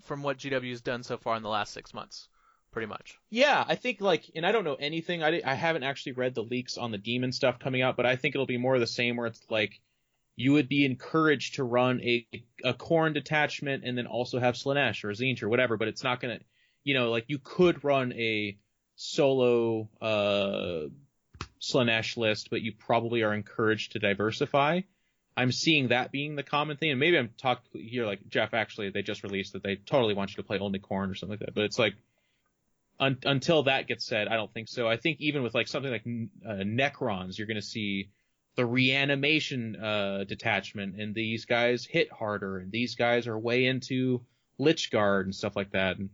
from what GW's done so far in the last six months, pretty much. Yeah, I think like, and I don't know anything. I, I haven't actually read the leaks on the demon stuff coming out, but I think it'll be more of the same where it's like you would be encouraged to run a a Khorne detachment and then also have Slaanesh or Tzeentch or whatever, but it's not gonna, you know, like you could run a solo uh Slaanesh list, but you probably are encouraged to diversify. I'm seeing that being the common thing, and maybe I'm talking here like Jeff. Actually, they just released that they totally want you to play only Khorne or something like that. But it's like un- until that gets said, I don't think so. I think even with like something like uh, Necrons, you're going to see the reanimation uh, detachment, and these guys hit harder, and these guys are way into Lychguard and stuff like that. And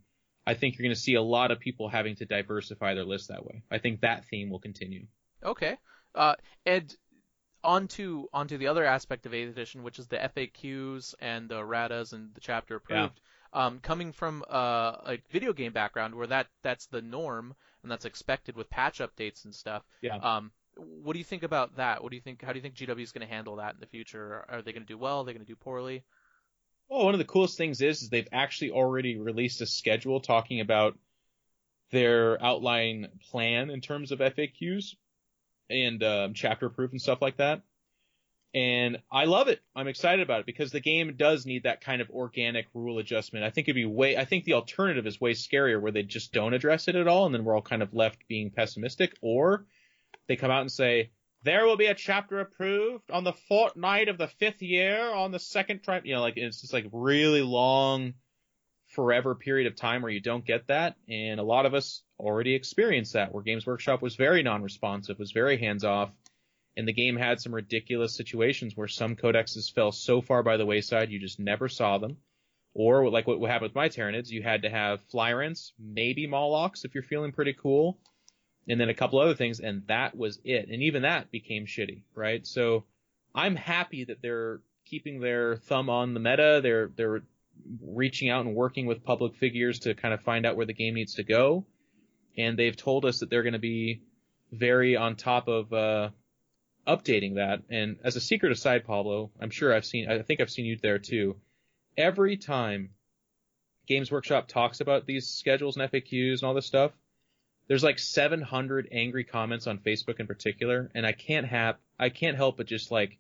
I think you're going to see a lot of people having to diversify their list that way. I think that theme will continue. Okay. Uh, and onto onto the other aspect of 8th edition, which is the FAQs and the ratas and the chapter approved. Um, coming from uh, a video game background where that that's the norm and that's expected with patch updates and stuff. Yeah. Um, what do you think about that? What do you think? How do you think GW is going to handle that in the future? Are they going to do well? Are they going to do poorly? Well, one of the coolest things is, is they've actually already released a schedule talking about their outline plan in terms of FAQs and um, chapter approved and stuff like that. and I love it. I'm excited about it because the game does need that kind of organic rule adjustment. I think it'd be way. I think the alternative is way scarier, where they just don't address it at all, and then we're all kind of left being pessimistic, or they come out and say there will be a chapter approved on the fortnight of the fifth year on the second tri. You know, like it's just like really long, forever period of time where you don't get that, and a lot of us already experienced that, where Games Workshop was very non-responsive, was very hands off and the game had some ridiculous situations where some codexes fell so far by the wayside you just never saw them. Or like what, happened with my Tyranids, you had to have Flyrants, maybe Molochs if you're feeling pretty cool, and then a couple other things, and that was it. And even that became shitty, right? So I'm happy that they're keeping their thumb on the meta. They're they're reaching out and working with public figures to kind of find out where the game needs to go. And they've told us that they're going to be very on top of uh, updating that. And as a secret aside, Pablo, I'm sure I've seen, I think I've seen you there too. Every time Games Workshop talks about these schedules and FAQs and all this stuff, there's like 700 angry comments on Facebook in particular, and I can't have, I can't help but just like,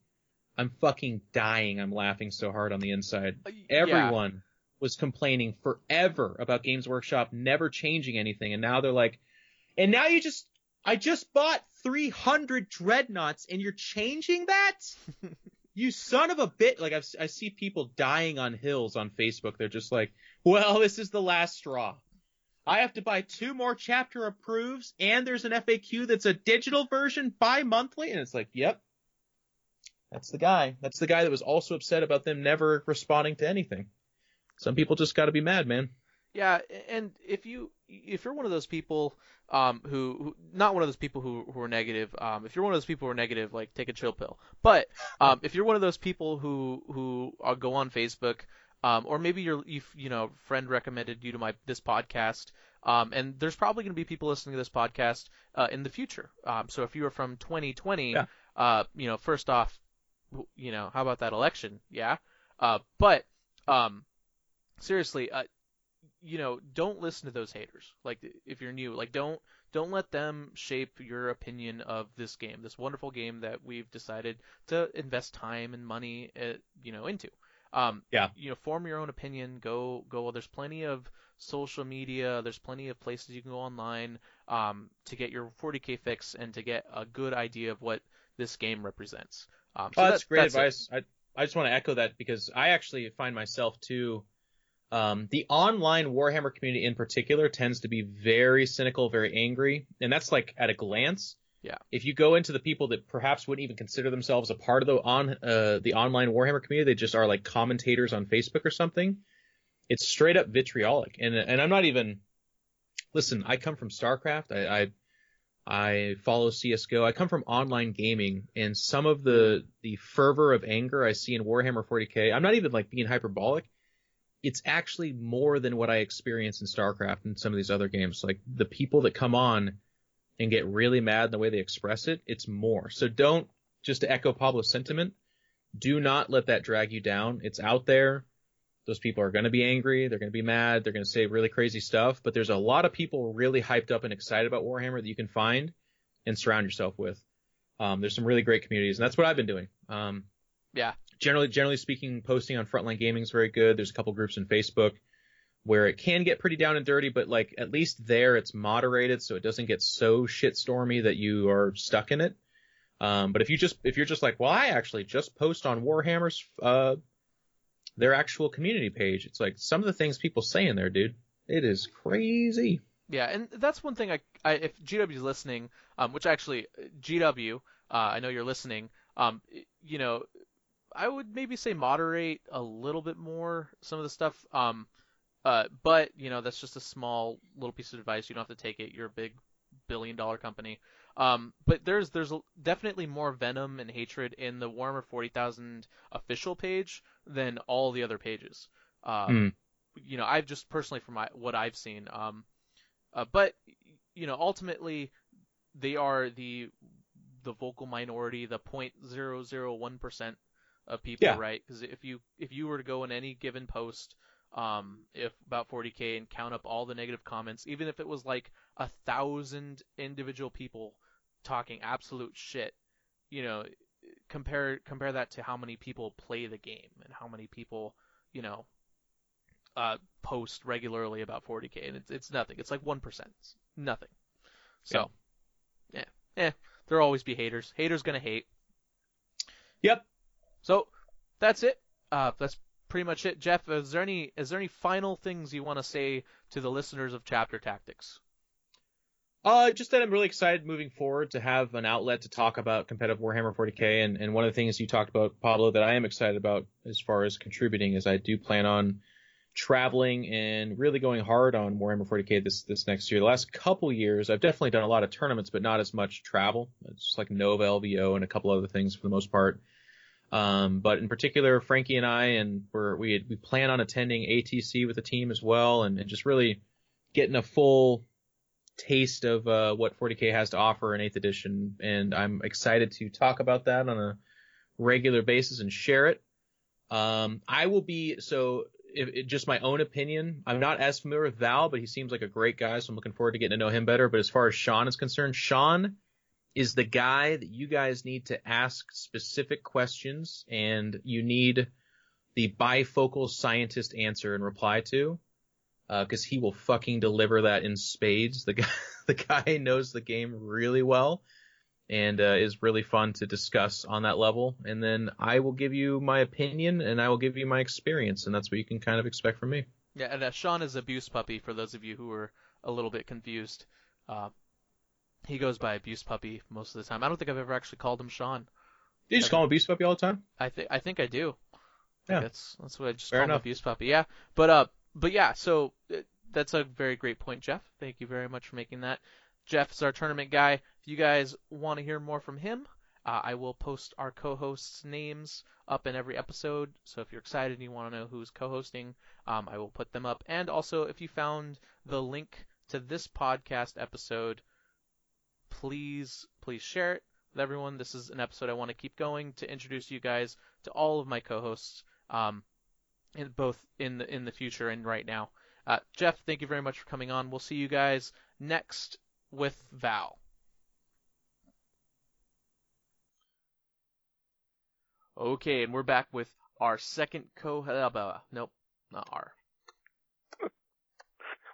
I'm fucking dying. I'm laughing so hard on the inside. Uh, Everyone yeah. was complaining forever about Games Workshop never changing anything, and now they're like, and now you just I just bought 300 dreadnoughts and you're changing that? you son of a bit. Like I've, I see people dying on hills on Facebook. They're just like, well, this is the last straw. I have to buy two more chapter approves and there's an FAQ that's a digital version bi-monthly. And it's like, yep. That's the guy. That's the guy that was also upset about them never responding to anything. Some people just gotta be mad, man. Yeah, and if you if you're one of those people um, who, who, not one of those people who who are negative, um, if you're one of those people who are negative, like take a chill pill. But um, if you're one of those people who who uh, go on Facebook, um, or maybe your you you know friend recommended you to my this podcast, um, and there's probably going to be people listening to this podcast uh, in the future. Um, so if you are from 2020, yeah. uh, you know, first off, you know, how about that election? Yeah. Uh, but um, seriously, uh, you know, don't listen to those haters. Like if you're new, like don't don't let them shape your opinion of this game, this wonderful game that we've decided to invest time and money, uh, you know, into. Um, yeah. You know, form your own opinion. Go go. Well, there's plenty of social media. There's plenty of places you can go online um, to get your 40k fix and to get a good idea of what this game represents. Um, so oh, that's that, great that's advice. It. I I just want to echo that because I actually find myself too um, the online Warhammer community in particular tends to be very cynical, very angry, and that's like at a glance. Yeah. If you go into the people that perhaps wouldn't even consider themselves a part of the on uh, the online Warhammer community, they just are like commentators on Facebook or something. It's straight up vitriolic, and and I'm not even. Listen, I come from StarCraft. I, I I follow CS:GO. I come from online gaming, and some of the the fervor of anger I see in Warhammer 40k. I'm not even like being hyperbolic it's actually more than what I experience in StarCraft and some of these other games. Like the people that come on and get really mad in the way they express it, it's more. So don't just to echo Pablo's sentiment, do not let that drag you down. It's out there. Those people are going to be angry. They're going to be mad. They're going to say really crazy stuff. But there's a lot of people really hyped up and excited about Warhammer that you can find and surround yourself with. Um, there's some really great communities, and that's what I've been doing. Um, yeah generally, generally speaking, posting on Frontline Gaming is very good. There's a couple groups in Facebook where it can get pretty down and dirty, but like at least there it's moderated so it doesn't get so shitstormy that you are stuck in it. Um, but if you just if you're just like, well, I actually just post on Warhammer's uh, their actual community page. It's like some of the things people say in there, dude. It is crazy. Yeah, and that's one thing I, I if GW is listening, um, which actually GW, uh, I know you're listening. Um, you know, I would maybe say moderate a little bit more some of the stuff. Um, uh, but you know that's just a small little piece of advice. You don't have to take it. You're a big billion dollar company. Um, but there's there's definitely more venom and hatred in the Warhammer 40,000 official page than all the other pages. Um, mm. You know, I've just personally from my, what I've seen. Um, uh, but you know, ultimately they are the the vocal minority, the 0.001 percent of people, yeah. right? Because if you if you were to go in any given post, um, if about 40k and count up all the negative comments, even if it was like a thousand individual people talking absolute shit, you know, compare compare that to how many people play the game and how many people you know uh, post regularly about 40k, and it's it's nothing. It's like one percent, nothing. So, yeah. yeah, eh, there'll always be haters. Haters gonna hate. Yep. So that's it. Uh, that's pretty much it. Jeff, is there any is there any final things you want to say to the listeners of Chapter Tactics? Uh, just that I'm really excited moving forward to have an outlet to talk about competitive Warhammer 40k, and, and one of the things you talked about, Pablo, that I am excited about as far as contributing is I do plan on traveling and really going hard on Warhammer 40k this this next year. The last couple years, I've definitely done a lot of tournaments, but not as much travel. It's just like Nova, LVO, and a couple other things for the most part. Um, but in particular, Frankie and I, and we're, we we plan on attending ATC with the team as well, and, and just really getting a full taste of uh, what 40k has to offer in 8th edition. And I'm excited to talk about that on a regular basis and share it. Um, I will be so. If, if, just my own opinion, I'm not as familiar with Val, but he seems like a great guy, so I'm looking forward to getting to know him better. But as far as Sean is concerned, Sean is the guy that you guys need to ask specific questions and you need the bifocal scientist answer and reply to because uh, he will fucking deliver that in spades. The guy, the guy knows the game really well and uh, is really fun to discuss on that level. And then I will give you my opinion and I will give you my experience, and that's what you can kind of expect from me. Yeah, and uh, Sean is Abuse Puppy for those of you who are a little bit confused. Uh, he goes by Abuse Puppy most of the time. I don't think I've ever actually called him Sean. You just call him Abuse Puppy all the time? I think I think I do. Yeah. That's that's what I just Fair call enough. him Abuse Puppy. Yeah. But uh but yeah, so uh, that's a very great point, Jeff. Thank you very much for making that. Jeff is our tournament guy. If you guys want to hear more from him, uh, I will post our co-hosts' names up in every episode. So if you're excited and you want to know who's co-hosting, um, I will put them up. And also, if you found the link to this podcast episode please, please share it with everyone. This is an episode I want to keep going to introduce you guys to all of my co-hosts, um, in both in the in the future and right now. Uh, Jeff, thank you very much for coming on. We'll see you guys next with Val. Okay, and we're back with our second co. Uh, nope, not R.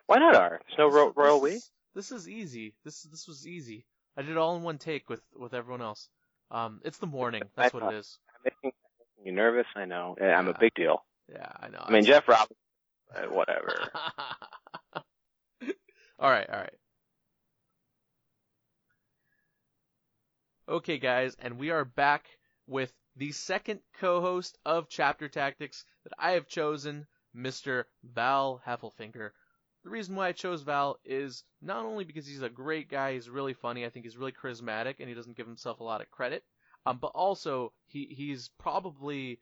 Why not R? There's no ro- royal we. This is easy. This this was easy. I did it all in one take with with everyone else. Um, it's the morning. That's what it is. I'm making you nervous. I know. I'm a big deal. Yeah, I know. I mean, Jeff Robinson. Uh, whatever. all right, all right. Okay, guys, and we are back with the second co-host of Chapter Tactics that I have chosen, Mr. Val Heffelfinger. The reason why I chose Val is not only because he's a great guy, he's really funny, I think he's really charismatic, and he doesn't give himself a lot of credit, um, but also he he's probably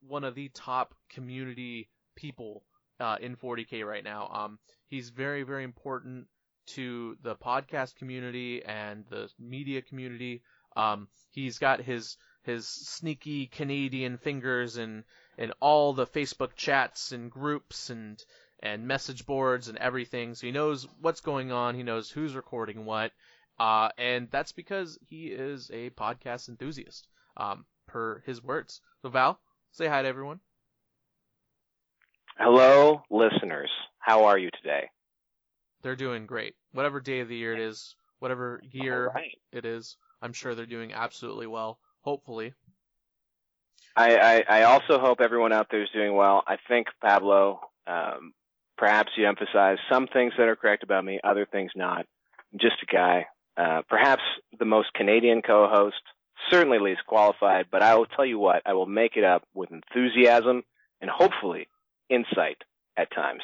one of the top community people uh, in 40k right now. Um, he's very very important to the podcast community and the media community. Um, he's got his his sneaky Canadian fingers in in all the Facebook chats and groups and and message boards and everything. So he knows what's going on. He knows who's recording what. Uh, and that's because he is a podcast enthusiast, um, per his words. So Val, say hi to everyone. Hello, listeners. How are you today? They're doing great. Whatever day of the year it is, whatever year right. it is, I'm sure they're doing absolutely well. Hopefully. I, I, I also hope everyone out there is doing well. I think Pablo, um, perhaps you emphasize some things that are correct about me, other things not. I'm just a guy. Uh, perhaps the most Canadian co-host, certainly least qualified, but I will tell you what, I will make it up with enthusiasm and hopefully insight at times.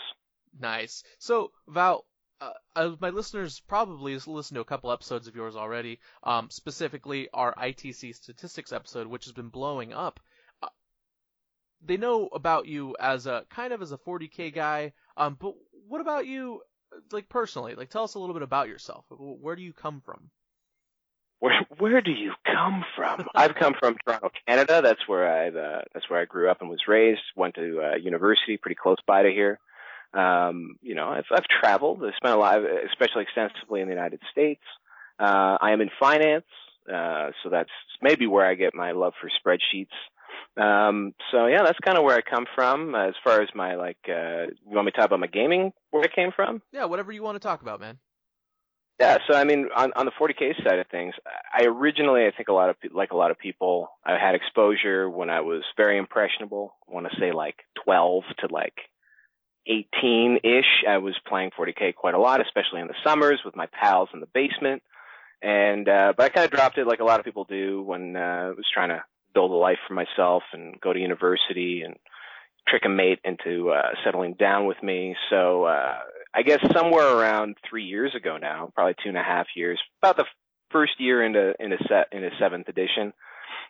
Nice. So, Val, uh, uh, my listeners probably listened to a couple episodes of yours already, um, specifically our ITC statistics episode, which has been blowing up. Uh, they know about you as a kind of as a 40k guy, um, but what about you, like personally? Like, tell us a little bit about yourself. Where do you come from? Where Where do you come from? I've come from Toronto, Canada. That's where I uh, that's where I grew up and was raised. Went to uh, university pretty close by to here. Um, you know, I've, I've traveled. I spent a lot, of especially extensively in the United States. Uh, I am in finance. Uh, so that's maybe where I get my love for spreadsheets. Um, so yeah, that's kind of where I come from as far as my like, uh, you want me to talk about my gaming, where I came from? Yeah, whatever you want to talk about, man. Yeah, so I mean, on on the 40k side of things, I originally, I think a lot of like a lot of people, I had exposure when I was very impressionable. I want to say like 12 to like 18 ish. I was playing 40k quite a lot, especially in the summers with my pals in the basement. And uh, but I kind of dropped it like a lot of people do when uh, I was trying to build a life for myself and go to university and trick a mate into uh, settling down with me. So uh, I guess somewhere around three years ago now, probably two and a half years, about the first year into into set into seventh edition,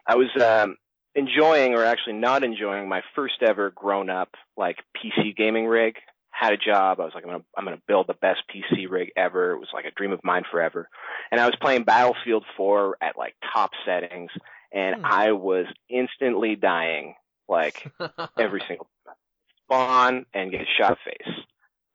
I was um, enjoying or actually not enjoying my first ever grown up like PC gaming rig. Had a job. I was like, I'm gonna, I'm gonna build the best PC rig ever. It was like a dream of mine forever. And I was playing Battlefield 4 at like top settings and hmm. I was instantly dying like every single spawn and get shot face.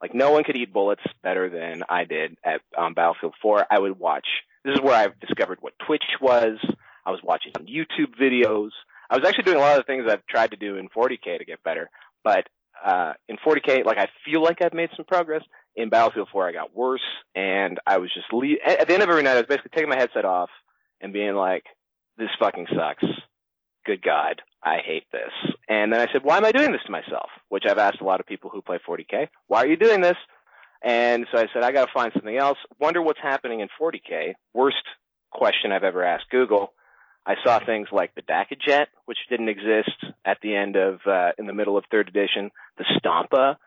Like no one could eat bullets better than I did at um, Battlefield 4. I would watch. This is where I discovered what Twitch was. I was watching some YouTube videos. I was actually doing a lot of the things I've tried to do in 40k to get better, but uh, in 40k, like I feel like I've made some progress. In Battlefield 4, I got worse, and I was just le- at the end of every night, I was basically taking my headset off and being like, "This fucking sucks. Good God, I hate this." And then I said, "Why am I doing this to myself?" Which I've asked a lot of people who play 40k. Why are you doing this? And so I said, I got to find something else. Wonder what's happening in 40k. Worst question I've ever asked Google. I saw things like the Dakkajet, which didn't exist at the end of, uh, in the middle of third edition, the Stompa.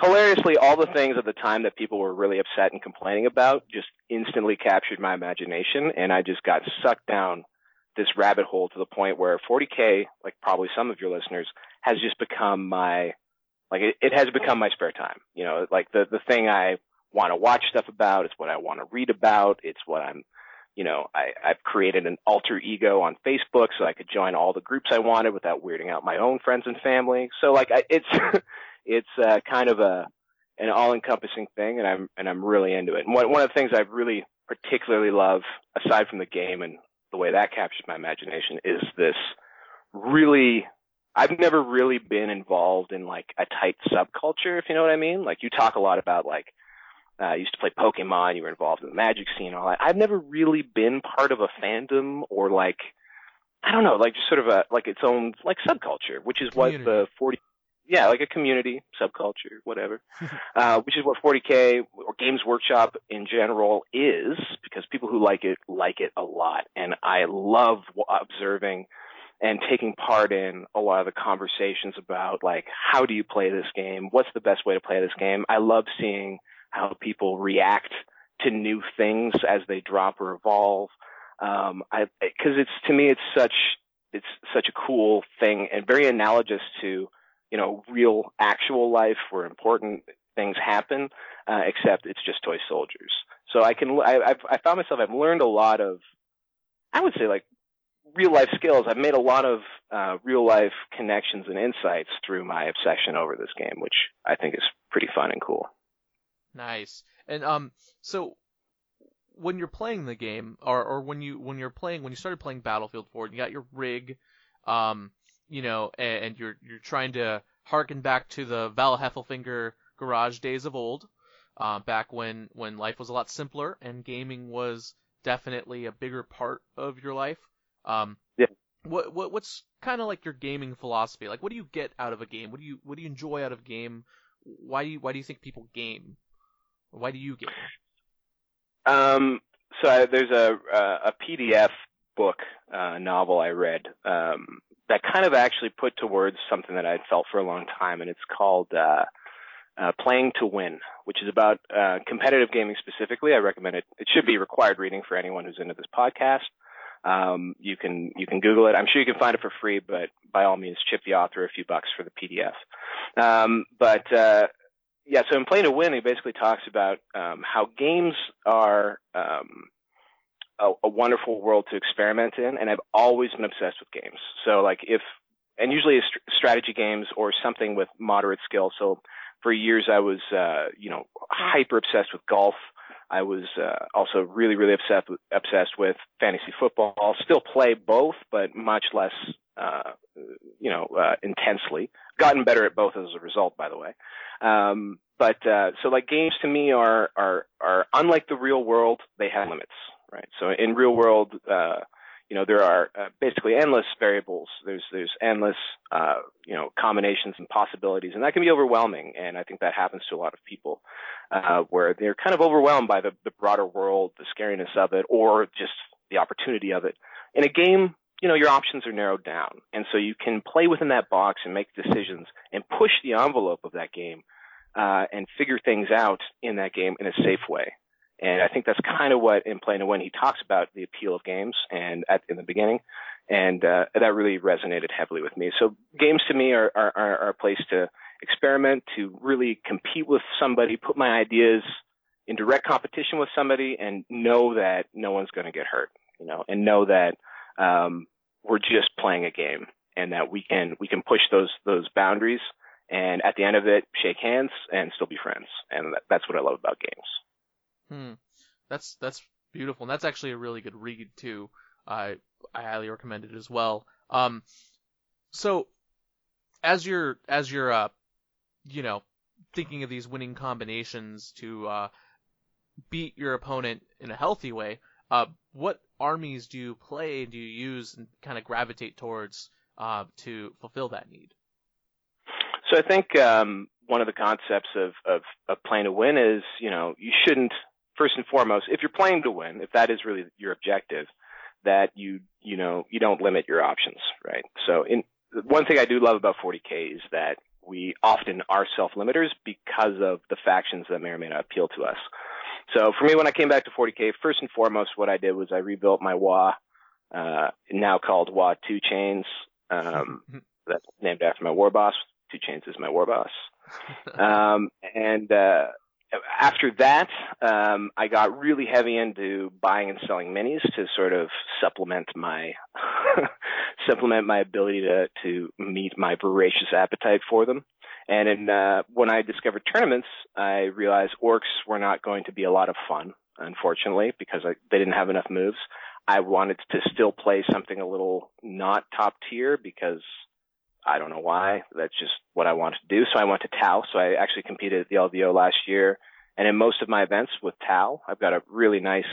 Hilariously, all the things at the time that people were really upset and complaining about just instantly captured my imagination, and I just got sucked down this rabbit hole to the point where 40k, like probably some of your listeners, has just become my, like it, it has become my spare time. You know, like the the thing I want to watch stuff about. It's what I want to read about. It's what I'm you know, I, I've created an alter ego on Facebook so I could join all the groups I wanted without weirding out my own friends and family. So like, I, it's, it's, uh, kind of a, an all-encompassing thing and I'm, and I'm really into it. And one, one of the things I really particularly love, aside from the game and the way that captures my imagination, is this really, I've never really been involved in like a tight subculture, if you know what I mean. Like you talk a lot about like, uh, I used to play Pokemon. You were involved in the Magic scene, all that. I've never really been part of a fandom or like, I don't know, like just sort of a like its own like subculture, which is community. what the 40, yeah, like a community subculture, whatever, uh, which is what 40k or Games Workshop in general is, because people who like it like it a lot, and I love observing and taking part in a lot of the conversations about like how do you play this game, what's the best way to play this game. I love seeing how people react to new things as they drop or evolve. Um, I, cause it's, to me, it's such, it's such a cool thing and very analogous to, you know, real actual life where important things happen, uh, except it's just toy soldiers. So I can, I, I've, I found myself, I've learned a lot of, I would say like real life skills. I've made a lot of, uh, real life connections and insights through my obsession over this game, which I think is pretty fun and cool. Nice. And um, so when you're playing the game, or or when you when you're playing when you started playing Battlefield 4, and you got your rig, um, you know, and, and you're you're trying to harken back to the Val Heffelfinger garage days of old, uh, back when when life was a lot simpler and gaming was definitely a bigger part of your life. Um, yeah. What what what's kind of like your gaming philosophy? Like, what do you get out of a game? What do you what do you enjoy out of a game? Why do you why do you think people game? Why do you game? Um, so I, there's a, a PDF book, uh, novel I read, um, that kind of actually put to words something that I'd felt for a long time, and it's called, uh, uh, Playing to Win, which is about, uh, competitive gaming specifically. I recommend it. It should be required reading for anyone who's into this podcast. Um, you can, you can Google it. I'm sure you can find it for free, but by all means, chip the author a few bucks for the PDF. Um, but, uh, yeah, so in Playing to Win, he basically talks about um, how games are um, a, a, wonderful world to experiment in, and I've always been obsessed with games. So like if, and usually it's strategy games or something with moderate skill. So for years I was, uh, you know, hyper obsessed with golf. I was uh, also really, really obsessed with, obsessed with fantasy football. I'll still play both, but much less, uh, you know, uh, intensely. Gotten better at both as a result, by the way. Um, but uh, so like games to me are are are unlike the real world. They have limits, right? So in real world, uh, you know, there are uh, basically endless variables. There's there's endless uh, you know combinations and possibilities, and that can be overwhelming. And I think that happens to a lot of people, uh, where they're kind of overwhelmed by the the broader world, the scariness of it, or just the opportunity of it. In a game, you know, your options are narrowed down, and so you can play within that box and make decisions and push the envelope of that game, uh, and figure things out in that game in a safe way. And I think that's kind of what in Play to Win he talks about the appeal of games and at in the beginning, and uh, that really resonated heavily with me. So games to me are, are are a place to experiment, to really compete with somebody, put my ideas in direct competition with somebody, and know that no one's going to get hurt, you know, and know that um, we're just playing a game, and that we can we can push those those boundaries, and at the end of it, shake hands and still be friends, and that, that's what I love about games. Hmm. That's that's beautiful, and that's actually a really good read too. I I highly recommend it as well. Um, so as you're as you're uh, you know, thinking of these winning combinations to uh, beat your opponent in a healthy way, uh, what armies do you play? Do you use and kind of gravitate towards uh, to fulfill that need? So I think um, one of the concepts of, of, of playing to win is, you know, you shouldn't first and foremost, if you're playing to win, if that is really your objective, that you, you know, you don't limit your options, right? So in, one thing I do love about 40K is that we often are self-limiters because of the factions that may or may not appeal to us. So for me, when I came back to 40K, first and foremost, what I did was I rebuilt my WA, uh, now called WA Two Chains, um, that's named after my war boss. Two Chains is my war boss. Um, and, uh, after that, um, I got really heavy into buying and selling minis to sort of supplement my supplement my ability to to meet my voracious appetite for them. And in, uh, when I discovered tournaments, I realized Orks were not going to be a lot of fun, unfortunately, because I, they didn't have enough moves. I wanted to still play something a little not top tier because I don't know why. That's just what I wanted to do. So I went to Tau. So I actually competed at the LVO last year. And in most of my events with Tau, I've got a really nice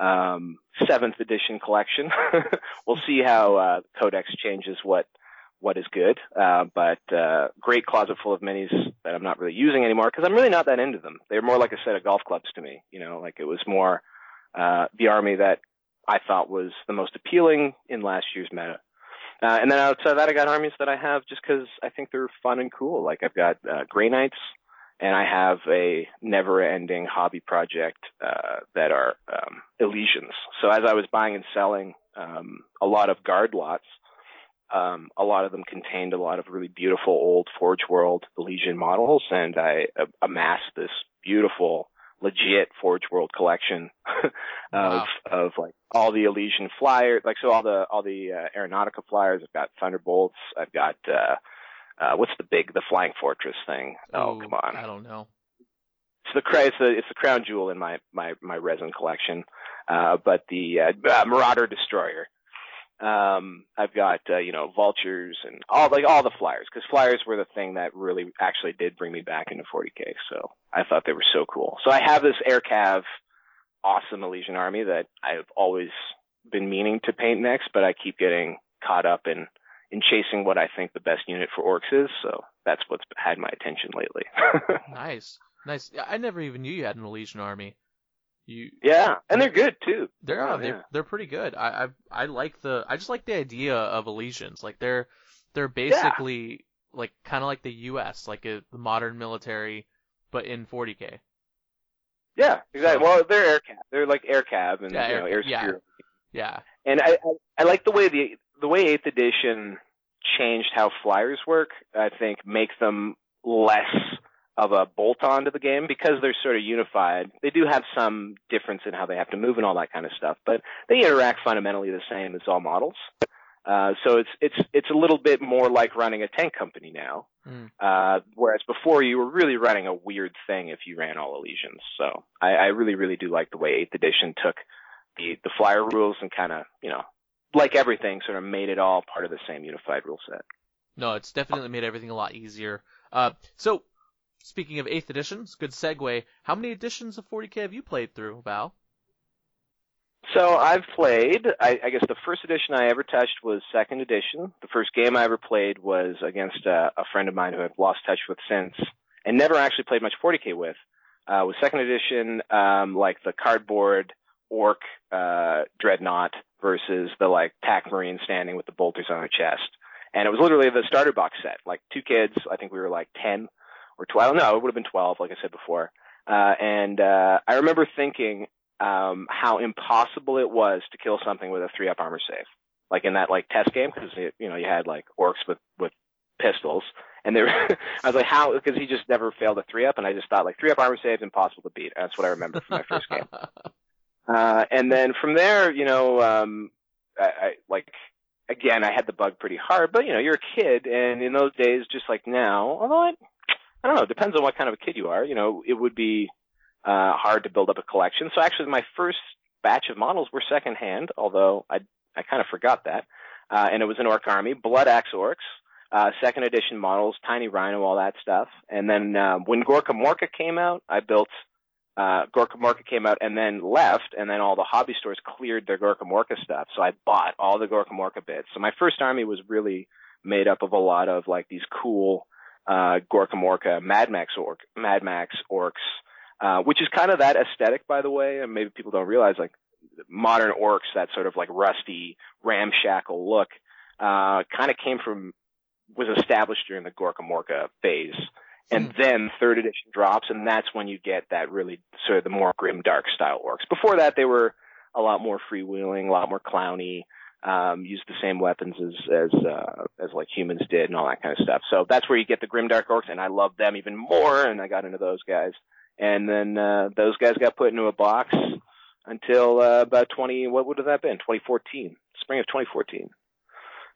um, seventh edition collection. we'll see how uh, Codex changes what what is good. Uh, but uh, great closet full of minis that I'm not really using anymore because I'm really not that into them. They're more like a set of golf clubs to me. You know, like it was more uh, the army that I thought was the most appealing in last year's meta. Uh, and then outside of that, I got armies that I have just because I think they're fun and cool. Like I've got uh, Grey Knights, and I have a never-ending hobby project uh, that are um, Elysians. So as I was buying and selling um, a lot of guard lots, um, a lot of them contained a lot of really beautiful old Forge World Elysian models, and I uh, amassed this beautiful legit Forge World collection of wow. of like all the Elysian flyers, like so all the all the uh, Aeronautica flyers. I've got Thunderbolts. I've got uh, uh, what's the big the Flying Fortress thing? Oh, Ooh, come on! I don't know. It's the it's the it's the crown jewel in my my my resin collection. Uh, but the uh, uh, Marauder Destroyer. Um, I've got uh, you know vultures and all like all the flyers because flyers were the thing that really actually did bring me back into 40k. So I thought they were so cool. So I have this air cav awesome Elysian army that I've always been meaning to paint next, but I keep getting caught up in in chasing what I think the best unit for Orks is. So that's what's had my attention lately. nice, nice. I never even knew you had an Elysian army. You yeah, and they're good too. They're oh, they're, yeah. they're pretty good. I, I I like the I just like the idea of Elysians. Like they're they're basically yeah. like kind of like the U.S. like a, the modern military, but in 40k. Yeah, exactly. Well, they're air cav. They're like air cav and yeah, you know, air security. Yeah. And I, I I like the way the the way Eighth Edition changed how flyers work. I think makes them less of a bolt on to the game because they're sort of unified. They do have some difference in how they have to move and all that kind of stuff, but they interact fundamentally the same as all models. Uh, so it's it's it's a little bit more like running a tank company now. Mm. Uh, whereas before you were really running a weird thing if you ran all Elysians. So I, I really really do like the way Eighth Edition took the the flyer rules and kind of you know like everything sort of made it all part of the same unified rule set. No, it's definitely made everything a lot easier. Uh, so speaking of Eighth Editions, good segue. How many editions of 40k have you played through, Val? So I've played. I, I guess the first edition I ever touched was second edition. The first game I ever played was against a, a friend of mine who I've lost touch with since, and never actually played much 40k with. Uh, with second edition, um, like the cardboard Ork uh, dreadnought versus the like pack marine standing with the bolters on her chest, and it was literally the starter box set. Like two kids, I think we were like ten or twelve. No, it would have been twelve, like I said before. Uh, and uh, I remember thinking um, how impossible it was to kill something with a three up armor save, like in that like test game, because you know you had like Orks with with pistols, and they were, I was like, how? Because he just never failed a three up, and I just thought like three up armor saves impossible to beat. That's what I remember from my first game. Uh, and then from there, you know, um, I, I like again, I had the bug pretty hard, but you know, you're a kid, and in those days, just like now, although I, I don't know, it depends on what kind of a kid you are. You know, it would be uh, hard to build up a collection. So actually, my first batch of models were secondhand, although I I kind of forgot that. Uh, and it was an Ork army, blood axe Orks, uh, second edition models, tiny rhino, all that stuff. And then uh, when Gorkamorka came out, I built uh, Gorkamorka came out and then left, and then all the hobby stores cleared their Gorkamorka stuff. So I bought all the Gorkamorka bits. So my first army was really made up of a lot of like these cool uh, Gorkamorka Mad Max Ork, Mad Max Orks, uh, which is kind of that aesthetic, by the way. And maybe people don't realize like modern Orks, that sort of like rusty, ramshackle look, uh, kind of came from, was established during the Gorkamorka phase. And hmm. then third edition drops, and that's when you get that really sort of the more grim, dark style Orks. Before that, they were a lot more freewheeling, a lot more clowny, um, used the same weapons as as uh, as like humans did, and all that kind of stuff. So that's where you get the grim, dark Orks, and I love them even more. And I got into those guys, and then uh, those guys got put into a box until uh, about 20. What would have that been? 2014, spring of 2014.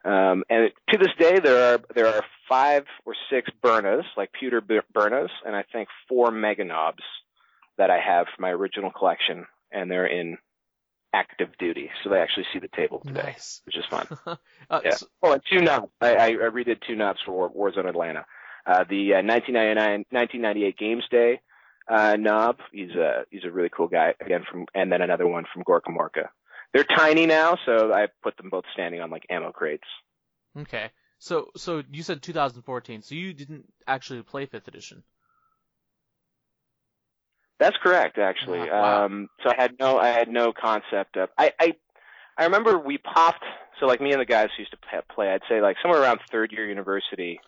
Um, and to this day, there are there are five or six Burnas, like pewter Burnas, and I think four Meganobs that I have from my original collection, and they're in active duty, so they actually see the table today, nice. which is fun. uh, yeah. so, oh, and two Nobs. I, I, I redid two Nobs for War, Warzone Atlanta. Uh, the uh, 1999, 1998 Games Day uh, Nob. He's a he's a really cool guy. Again from and then another one from Gorka Morka. They're tiny now, so I put them both standing on like ammo crates. Okay. So so you said 2014, so you didn't actually play fifth edition. That's correct, actually. Wow. Um, so I had no I had no concept of I, I I remember we popped. So like me and the guys who used to play, I'd say like somewhere around third year university.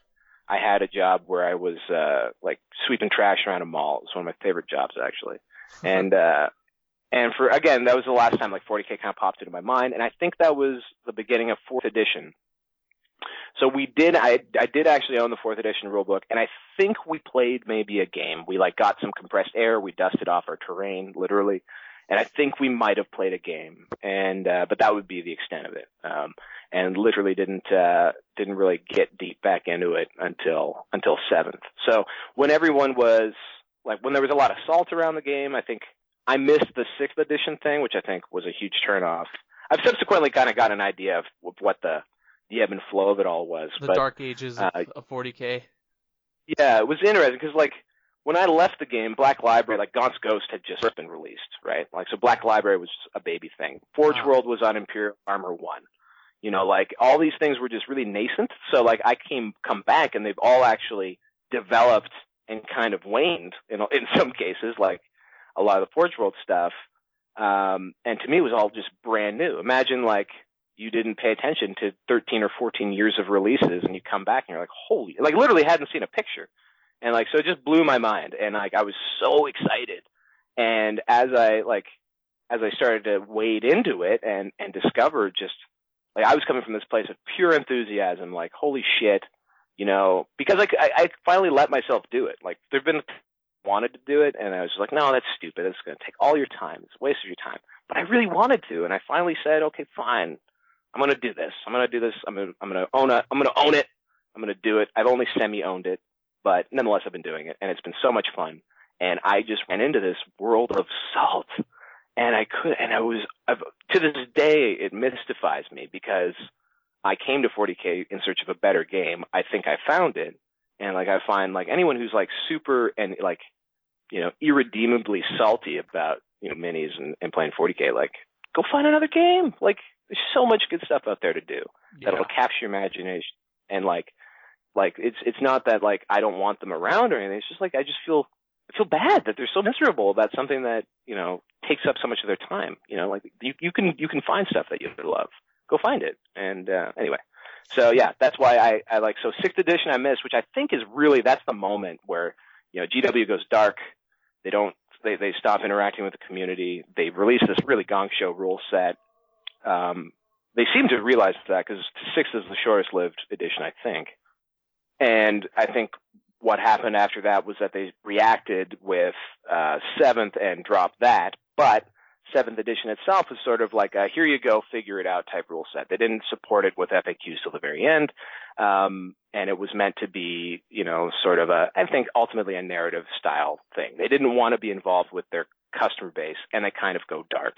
I had a job where I was uh like sweeping trash around a mall. It was one of my favorite jobs actually. and uh and for again, that was the last time like 40k kind of popped into my mind, and I think that was the beginning of fourth edition. So we did. I I did actually own the fourth edition rulebook, and I think we played maybe a game. We like got some compressed air. We dusted off our terrain, literally, and I think we might have played a game. And uh, but that would be the extent of it. Um, and literally didn't uh, didn't really get deep back into it until until seventh. So when everyone was like when there was a lot of salt around the game, I think I missed the sixth edition thing, which I think was a huge turnoff. I've subsequently kind of got an idea of, of what the the ebb and flow of it all was. The but, dark ages of, uh, of 40k. Yeah, it was interesting because like when I left the game, Black Library, like Gaunt's Ghost had just been released, right? Like so, Black Library was a baby thing. Forge Wow. World was on Imperial Armor One. You know, like all these things were just really nascent. So like I came come back and they've all actually developed and kind of waned in in some cases, like a lot of the Forge World stuff. Um, and to me, it was all just brand new. Imagine like you didn't pay attention to 13 or 14 years of releases and you come back and you're like, holy, like literally hadn't seen a picture. And like, so it just blew my mind. And like, I was so excited. And as I like, as I started to wade into it and, and discover just like, I was coming from this place of pure enthusiasm, like, holy shit, you know, because like, I, I finally let myself do it. Like, there've been wanted to do it and I was just like, no, that's stupid. It's going to take all your time. It's a waste of your time. But I really wanted to. And I finally said, okay, fine I'm gonna do this. I'm gonna do this. I'm gonna I'm gonna own it. I'm gonna own it. I'm gonna do it. I've only semi owned it, but nonetheless I've been doing it, and it's been so much fun. And I just ran into this world of salt, and I could, and I was I've, to this day it mystifies me because I came to 40k in search of a better game. I think I found it, and like I find like anyone who's like super and like you know irredeemably salty about you know minis and, and playing 40k, like go find another game. Like there's so much good stuff out there to do Yeah. that'll capture your imagination and like like it's it's not that like I don't want them around or anything. It's just like I just feel I feel bad that they're so miserable about something that you know takes up so much of their time. You know, like you you can you can find stuff that you love. Go find it. And uh, anyway, so yeah, that's why I I like so sixth edition I missed, which I think is really that's the moment where you know GW goes dark. They don't they they stop interacting with the community. They release this really gong show rule set. Um, they seem to realize that because six is the shortest lived edition, I think. And I think what happened after that was that they reacted with uh, seventh and dropped that, but seventh edition itself is sort of like a here you go, figure it out type rule set. They didn't support it with FAQs till the very end, um, and it was meant to be, you know, sort of a I think ultimately a narrative style thing. They didn't want to be involved with their customer base, and they kind of go dark.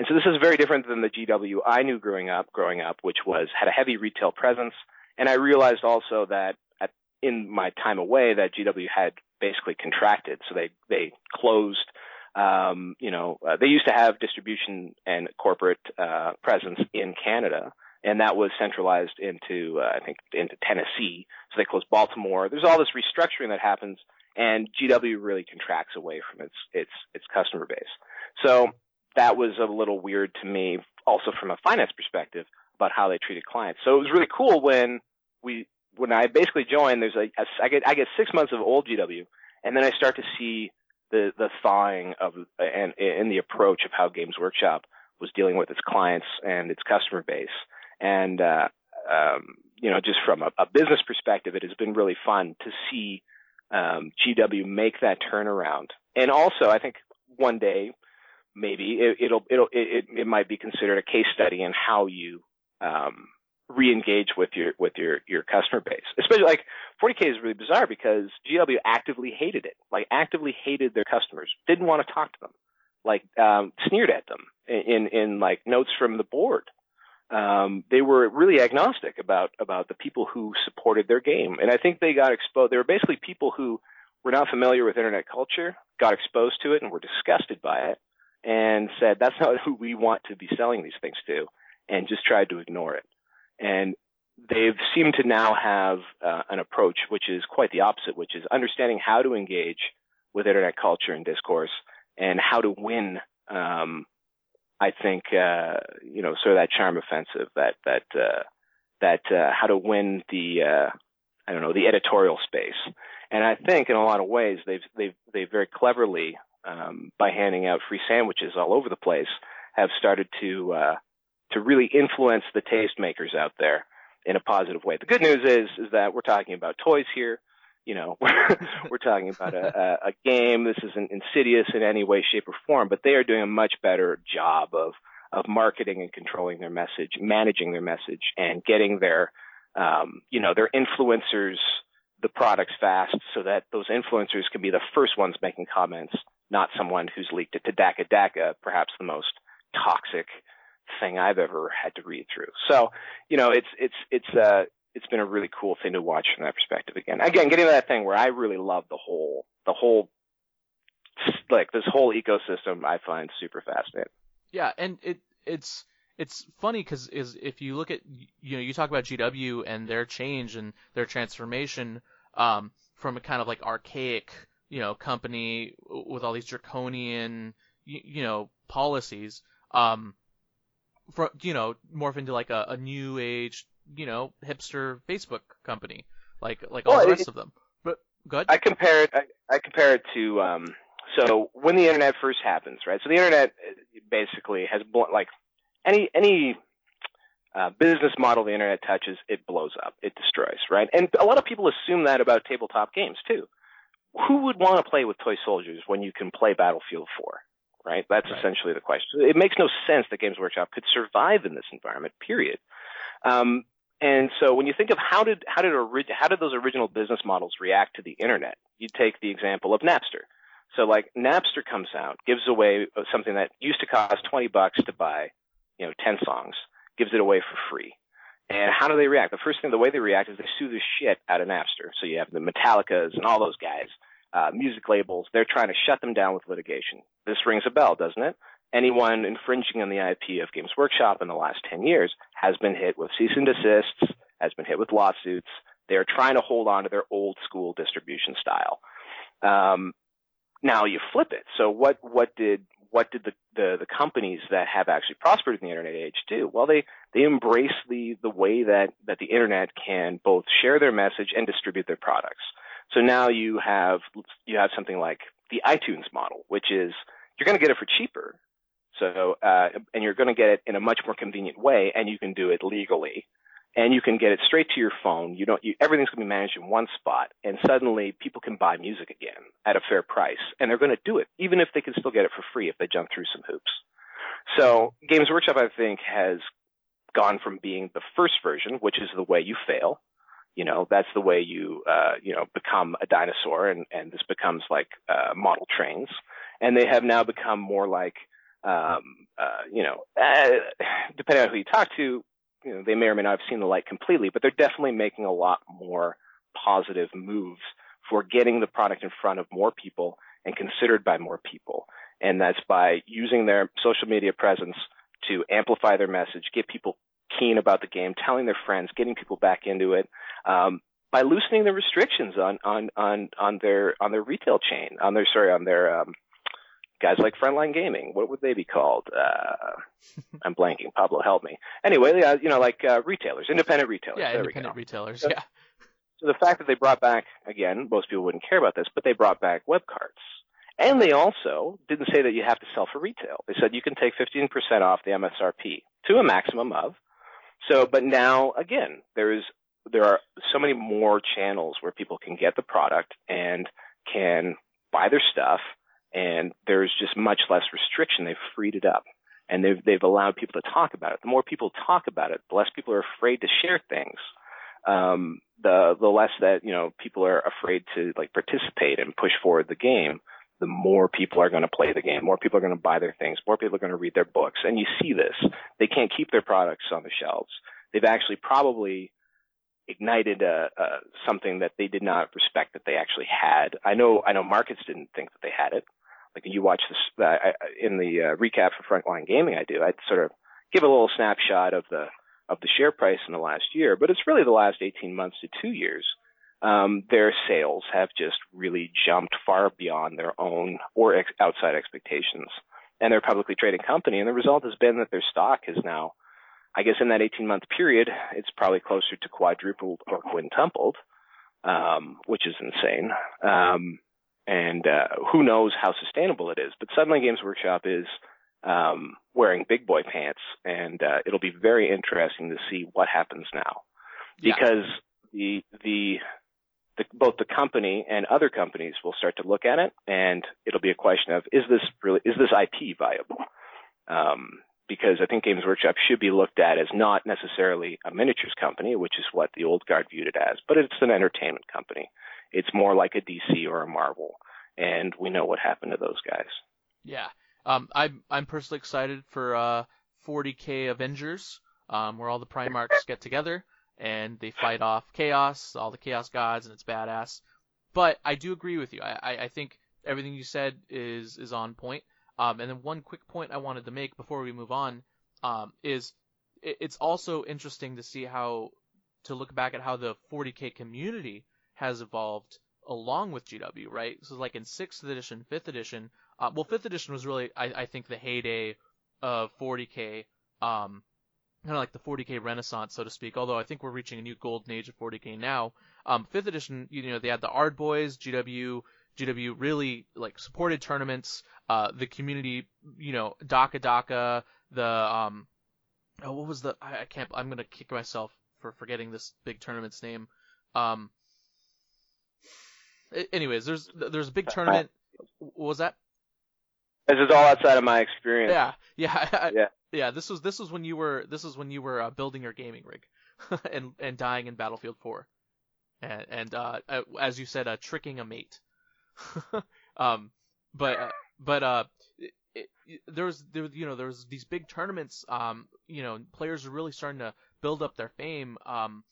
And so this is very different than the GW I knew growing up, growing up, which was had a heavy retail presence. And I realized also that at, in my time away that GW had basically contracted. So they, they closed, um, you know, uh, they used to have distribution and corporate, uh, presence in Canada. And that was centralized into, uh, I think, into Tennessee. So they closed Baltimore. There's all this restructuring that happens and GW really contracts away from its, its, its customer base. So that was a little weird to me, also from a finance perspective about how they treated clients. So it was really cool when we, when I basically joined, there's a, a I get, I get six months of old GW and then I start to see the, the thawing of, and, and the approach of how Games Workshop was dealing with its clients and its customer base. And, uh, um, you know, just from a, a business perspective, it has been really fun to see, um, GW make that turnaround. And also, I think one day, maybe it, it'll it'll it, it might be considered a case study in how you um, re-engage with your with your your customer base. Especially like 40k is really bizarre because GW actively hated it, like actively hated their customers, didn't want to talk to them, like um, sneered at them in in like notes from the board. Um, they were really agnostic about about the people who supported their game, and I think they got exposed. They were basically people who were not familiar with internet culture, got exposed to it, and were disgusted by it and said, that's not who we want to be selling these things to, and just tried to ignore it. And they've seemed to now have uh, an approach which is quite the opposite, which is understanding how to engage with internet culture and discourse and how to win. Um, I think, uh, you know, sort of that charm offensive that, that, uh, that, uh, how to win the, uh, I don't know, the editorial space. And I think in a lot of ways they've, they've, they've very cleverly um, by handing out free sandwiches all over the place, have started to uh, to really influence the tastemakers out there in a positive way. The good news is is that we're talking about toys here. You know, we're, we're talking about a, a, a game. This isn't insidious in any way, shape, or form, but they are doing a much better job of of marketing and controlling their message, managing their message, and getting their um, you know their influencers the products fast so that those influencers can be the first ones making comments not someone who's leaked it to Dakka Dakka, perhaps the most toxic thing I've ever had to read through. So, you know, it's it's it's uh it's been a really cool thing to watch from that perspective again. Again, getting to that thing where I really love the whole the whole like this whole ecosystem I find super fascinating. Yeah, and it it's it's funny because is if you look at you know you talk about GW and their change and their transformation um, from a kind of like archaic you know company with all these draconian you, you know policies um for you know morph into like a, a new age you know hipster Facebook company like like all Well, the it- rest of them. But good. I compare it. I, I compare it to um. So when the internet first happens, right? So the internet uh, basically has blo- like any any uh, business model the internet touches, it blows up, it destroys, right? And a lot of people assume that about tabletop games too. Who would want to play with toy soldiers when you can play Battlefield 4, right? That's Right. essentially the question. It makes no sense that Games Workshop could survive in this environment, period. Um, and so when you think of how did how did ori- how did those original business models react to the internet? You take the example of Napster. So like Napster comes out, gives away something that used to cost 20 bucks to buy, you know, 10 songs, gives it away for free. And how do they react? The first thing, the way they react is they sue the shit out of Napster. So you have the Metallicas and all those guys, uh, music labels. They're trying to shut them down with litigation. This rings a bell, doesn't it? Anyone infringing on the IP of Games Workshop in the last 10 years has been hit with cease and desists, has been hit with lawsuits. They're trying to hold on to their old school distribution style. Um, now you flip it. So what, what did, what did the, the, the companies that have actually prospered in the internet age do? Well, they, they embrace the, the way that, that the internet can both share their message and distribute their products. So now you have, you have something like the iTunes model, which is you're going to get it for cheaper. So, uh, and you're going to get it in a much more convenient way and you can do it legally and you can get it straight to your phone. You don't, you, everything's going to be managed in one spot and suddenly people can buy music again at a fair price and they're going to do it even if they can still get it for free if they jump through some hoops. So Games Workshop, I think, has gone from being the first version, which is the way you fail. You know, that's the way you, uh, you know, become a dinosaur and, and this becomes like, uh, model trains. And they have now become more like, um, uh, you know, uh, depending on who you talk to, you know, they may or may not have seen the light completely, but they're definitely making a lot more positive moves for getting the product in front of more people and considered by more people. And that's by using their social media presence to amplify their message, get people keen about the game, telling their friends, getting people back into it, um, by loosening the restrictions on, on, on, on their, on their retail chain, on their, sorry, on their, um, guys like Frontline Gaming. What would they be called? Uh, I'm blanking. Pablo, help me. Anyway, you know, like, uh, retailers, independent retailers. Yeah, there independent retailers. So- Yeah. So the fact that they brought back, again, most people wouldn't care about this, but they brought back web carts. And they also didn't say that you have to sell for retail. They said you can take 15% off the MSRP to a maximum of. So, but now again, there is, there are so many more channels where people can get the product and can buy their stuff and there's just much less restriction. They've freed it up and they've, they've allowed people to talk about it. The more people talk about it, the less people are afraid to share things. Um, the, the less that, you know, people are afraid to like participate and push forward the game, the more people are going to play the game. More people are going to buy their things. More people are going to read their books. And you see this. They can't keep their products on the shelves. They've actually probably ignited uh something that they did not respect that they actually had. I know, I know markets didn't think that they had it. Like you watch this, uh, I- I- in the uh, recap for Frontline Gaming I do, I'd sort of give a little snapshot of the, of the share price in the last year, but it's really the last 18 months to two years. Um, their sales have just really jumped far beyond their own or ex- outside expectations. And they're a publicly traded company, and the result has been that their stock is now, I guess in that 18 month period, it's probably closer to quadrupled or quintupled, um, which is insane. Um, and uh, who knows how sustainable it is. But suddenly Games Workshop is um, wearing big boy pants, and uh, it'll be very interesting to see what happens now, Yeah. because the the the, both the company and other companies will start to look at it, and it'll be a question of is this really is this IP viable? Um, because I think Games Workshop should be looked at as not necessarily a miniatures company, which is what the old guard viewed it as, but it's an entertainment company. It's more like a DC or a Marvel, and we know what happened to those guys. Yeah. Um, I'm I'm personally excited for uh 40k Avengers, um, where all the Primarchs get together and they fight off chaos, all the chaos gods, and it's badass. But I do agree with you. I, I, I think everything you said is is on point. Um, and then one quick point I wanted to make before we move on um, is it, it's also interesting to see how to look back at how the 40k community has evolved along with GW, right? So like in sixth edition, fifth edition, uh, well, fifth edition was really, I, I think, the heyday of 40k, um, kind of like the 40k renaissance, so to speak. Although I think we're reaching a new golden age of 40k now. Um, fifth edition, you know, they had the Ard Boyz, GW, GW really like supported tournaments. Uh, the community, you know, Dakka Dakka, the um, oh, what was the? I, I can't. I'm gonna kick myself for forgetting this big tournament's name. Um. Anyways, there's there's a big tournament. What was that? This is all outside of my experience. Yeah, yeah, I, Yeah. yeah. This was this was when you were this was when you were uh, building your gaming rig, and and dying in Battlefield 4, and and uh, uh, as you said, uh, tricking a mate. um, but uh, but uh, it, it, there was there you know there was these big tournaments. Um, you know, players are really starting to build up their fame. Um,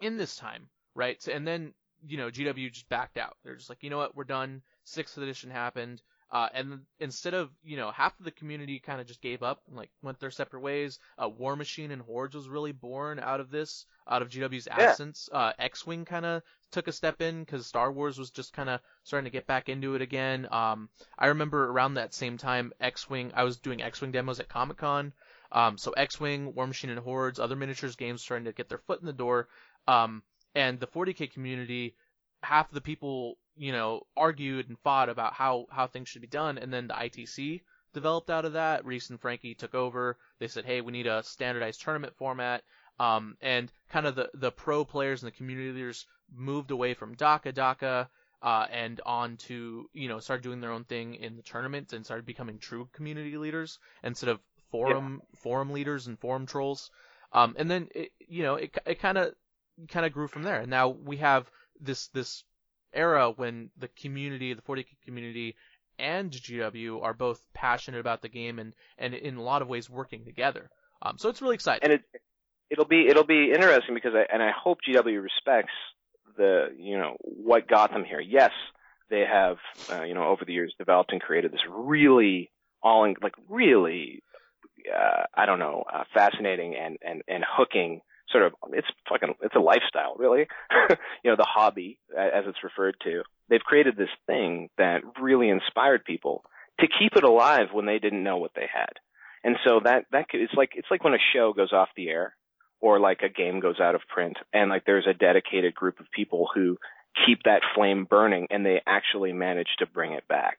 in this time, right? And then you know GW just backed out. They're just like, you know what, we're done. Sixth edition happened. Uh, and instead of, you know, half of the community kind of just gave up and like went their separate ways. Uh, Warmachine and Hordes was really born out of this, out of GW's absence. Uh, X-Wing kind of took a step in because Star Wars was just kind of starting to get back into it again. Um, I remember around that same time, X-Wing, I was doing X-Wing demos at Comic Con. Um, so X-Wing, Warmachine and Hordes, other miniatures games starting to get their foot in the door. Um, and the 40k community, half of the people you know, argued and fought about how, how things should be done. And then the ITC developed out of that. Reece and Frankie took over. They said, hey, we need a standardized tournament format. Um, and kind of the, the pro players and the community leaders moved away from Dakka Dakka, uh, and on to, you know, started doing their own thing in the tournament and started becoming true community leaders instead of forum, yeah. forum leaders and forum trolls. Um, and then, it, you know, it, it kind of, kind of grew from there. And now we have this, this era when the community, the 40k community, and GW are both passionate about the game and, and in a lot of ways working together. Um, so it's really exciting. And it, it'll be it'll be interesting because I, and I hope GW respects the you know what got them here. Yes, they have uh, you know over the years developed and created this really all in, like really uh, I don't know uh, fascinating and and and hooking sort of it's fucking it's a lifestyle really. You know the hobby as it's referred to. They've created this thing that really inspired people to keep it alive when they didn't know what they had. And so that that it's like it's like when a show goes off the air or like a game goes out of print and like there's a dedicated group of people who keep that flame burning and they actually manage to bring it back.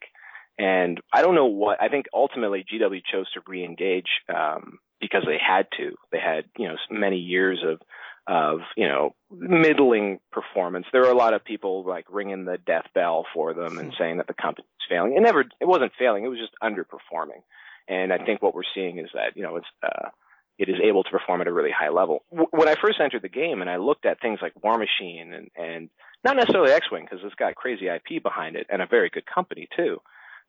And I don't know what I think ultimately GW chose to re-engage um, because they had to. They had, you know, many years of, of, you know, middling performance. There were a lot of people like ringing the death bell for them and saying that the company was failing. It never, it wasn't failing. It was just underperforming. And I think what we're seeing is that, you know, it's, uh, it is able to perform at a really high level. When I first entered the game and I looked at things like Warmachine and, and not necessarily X-Wing because it's got crazy IP behind it and a very good company too.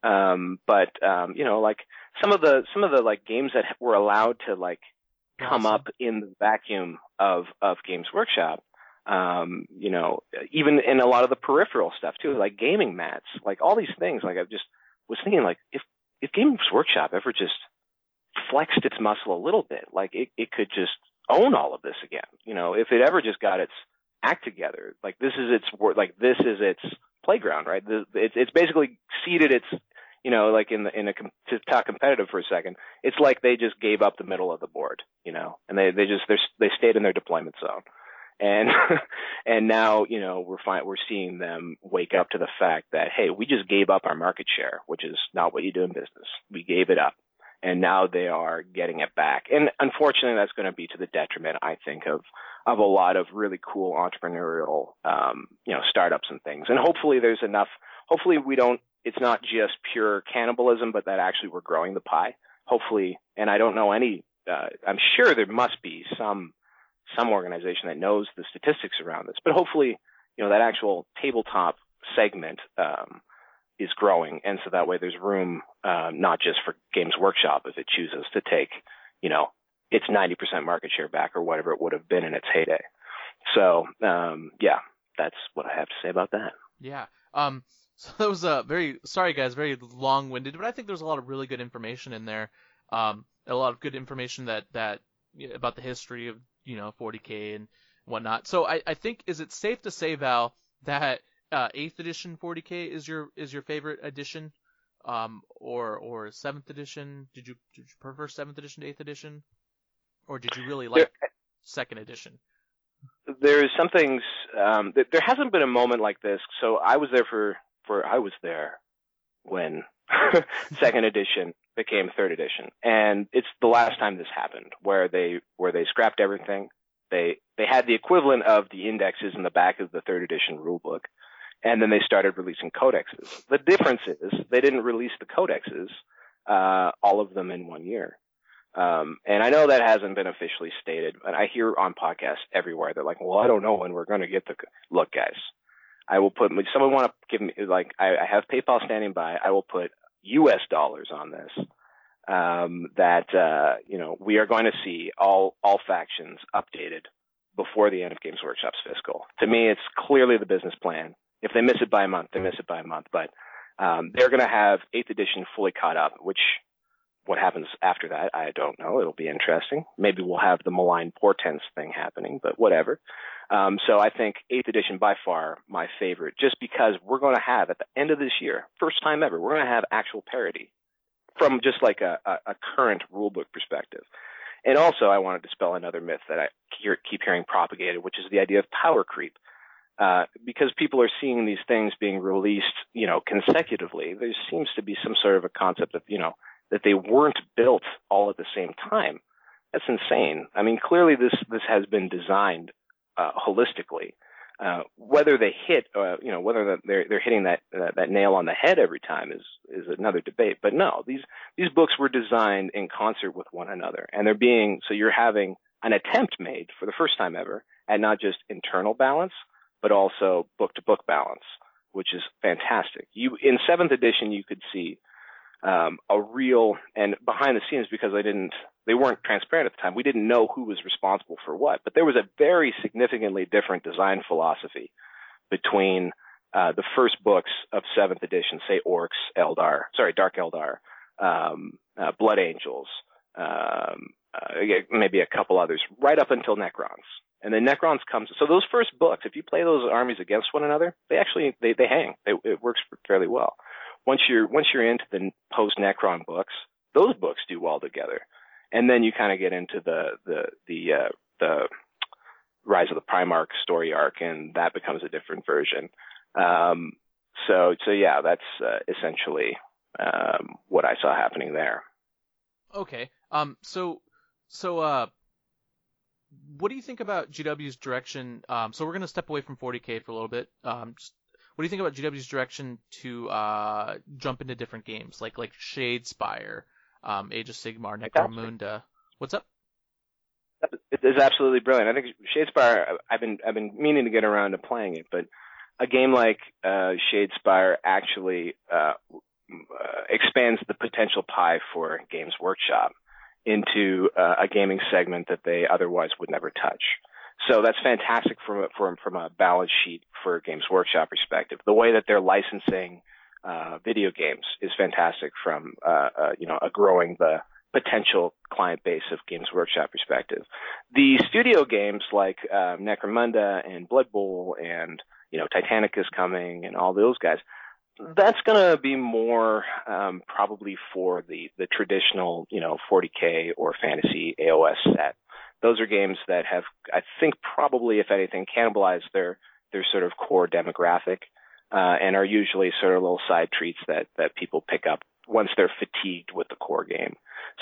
Um, but um, you know, like some of the some of the like games that were allowed to like come awesome. up in the vacuum of of Games Workshop. Um, you know, even in a lot of the peripheral stuff too, like gaming mats, like all these things. Like I just was thinking, like if if Games Workshop ever just flexed its muscle a little bit, like it it could just own all of this again. You know, if it ever just got its act together, like this is its like this is its playground, right? It's it's basically seeded its you know, like in the, in a to talk competitive for a second, it's like they just gave up the middle of the board, you know, and they they just they they stayed in their deployment zone, and and now you know we're fine we're seeing them wake up to the fact that hey we just gave up our market share, which is not what you do in business. We gave it up, and now they are getting it back, and unfortunately that's going to be to the detriment, I think, of of a lot of really cool entrepreneurial um, you know startups and things, and hopefully there's enough. Hopefully we don't it's not just pure cannibalism, but that actually we're growing the pie. Hopefully, and I don't know any. Uh, I'm sure there must be some some organization that knows the statistics around this, but hopefully, you know, that actual tabletop segment um, is growing, and so that way there's room uh, not just for Games Workshop if it chooses to take, you know, its 90% market share back or whatever it would have been in its heyday. So, um, yeah, that's what I have to say about that. Yeah. Um, so that was a very sorry guys, very long-winded, but I think there's a lot of really good information in there. Um, a lot of good information that that about the history of you know 40k and whatnot. So I, I think is it safe to say Val that uh, eighth edition 40k is your is your favorite edition, um, or or seventh edition? Did you did you prefer seventh edition to eighth edition, or did you really like there, second edition? There's some things. Um, there hasn't been a moment like this. So I was there for for I was there when second edition became third edition, and it's the last time this happened where they where they scrapped everything. They they had the equivalent of the indexes in the back of the third edition rulebook, and then they started releasing codexes. The difference is they didn't release the codexes uh, all of them in one year. Um, and I know that hasn't been officially stated, but I hear on podcasts everywhere. They're like, well, I don't know when we're going to get the, look guys, I will put, if someone want to give me, like, I, I have PayPal standing by. I will put US dollars on this. Um, that, uh, you know, we are going to see all, all factions updated before the end of Games Workshop's fiscal. To me, it's clearly the business plan. If they miss it by a month, they miss it by a month, but, um, they're going to have eighth edition fully caught up, which what happens after that, I don't know. It'll be interesting. Maybe we'll have the malign portents thing happening, but whatever. Um, so I think eighth edition by far my favorite, just because we're going to have at the end of this year, first time ever, we're going to have actual parity from just like a, a, a current rulebook perspective. And also, I want to dispel another myth that I hear, keep hearing propagated, which is the idea of power creep. Uh, because people are seeing these things being released, you know, consecutively, there seems to be some sort of a concept of, you know, that they weren't built all at the same time. That's insane. I mean, clearly this this has been designed uh, holistically. Uh, whether they hit, uh, you know, whether they're they're hitting that that nail on the head every time is is another debate. But no, these these books were designed in concert with one another, and they're being so you're having an attempt made for the first time ever at not just internal balance, but also book to book balance, which is fantastic. You in seventh edition, you could see um, a real and behind the scenes because they didn't they weren't transparent at the time. We didn't know who was responsible for what, but there was a very significantly different design philosophy between uh, the first books of seventh edition, say Orks, Eldar, sorry, Dark Eldar, um, uh, Blood Angels, um, uh, maybe a couple others, right up until Necrons. And then Necrons comes. So those first books, if you play those armies against one another, they actually they they hang. It works fairly well once you're once you're into the post Necron books, those books do well together, and then you kind of get into the the the uh, the Rise of the Primarch story arc, and that becomes a different version. Um, so so yeah, that's uh, essentially um, what I saw happening there. Okay. Um. So so uh. What do you think about GW's direction? Um, so we're going to step away from 40k for a little bit, um, just what do you think about GW's direction to uh, jump into different games like like Shadespire, um, Age of Sigmar, Necromunda? What's up? It is absolutely brilliant. I think Shadespire. I've been I've been meaning to get around to playing it, but a game like uh, Shadespire actually uh, uh, expands the potential pie for Games Workshop into uh, a gaming segment that they otherwise would never touch. So that's fantastic from a, from from a balance sheet for Games Workshop perspective. The way that they're licensing uh, video games is fantastic from uh, uh, you know a growing the potential client base of Games Workshop perspective. The studio games like uh, Necromunda and Blood Bowl and you know Titanic is coming and all those guys. That's to be more um, probably for the the traditional you know 40k or fantasy AOS set those are games that have, I think, probably, if anything, cannibalized their their sort of core demographic, uh, and are usually sort of little side treats that that people pick up once they're fatigued with the core game.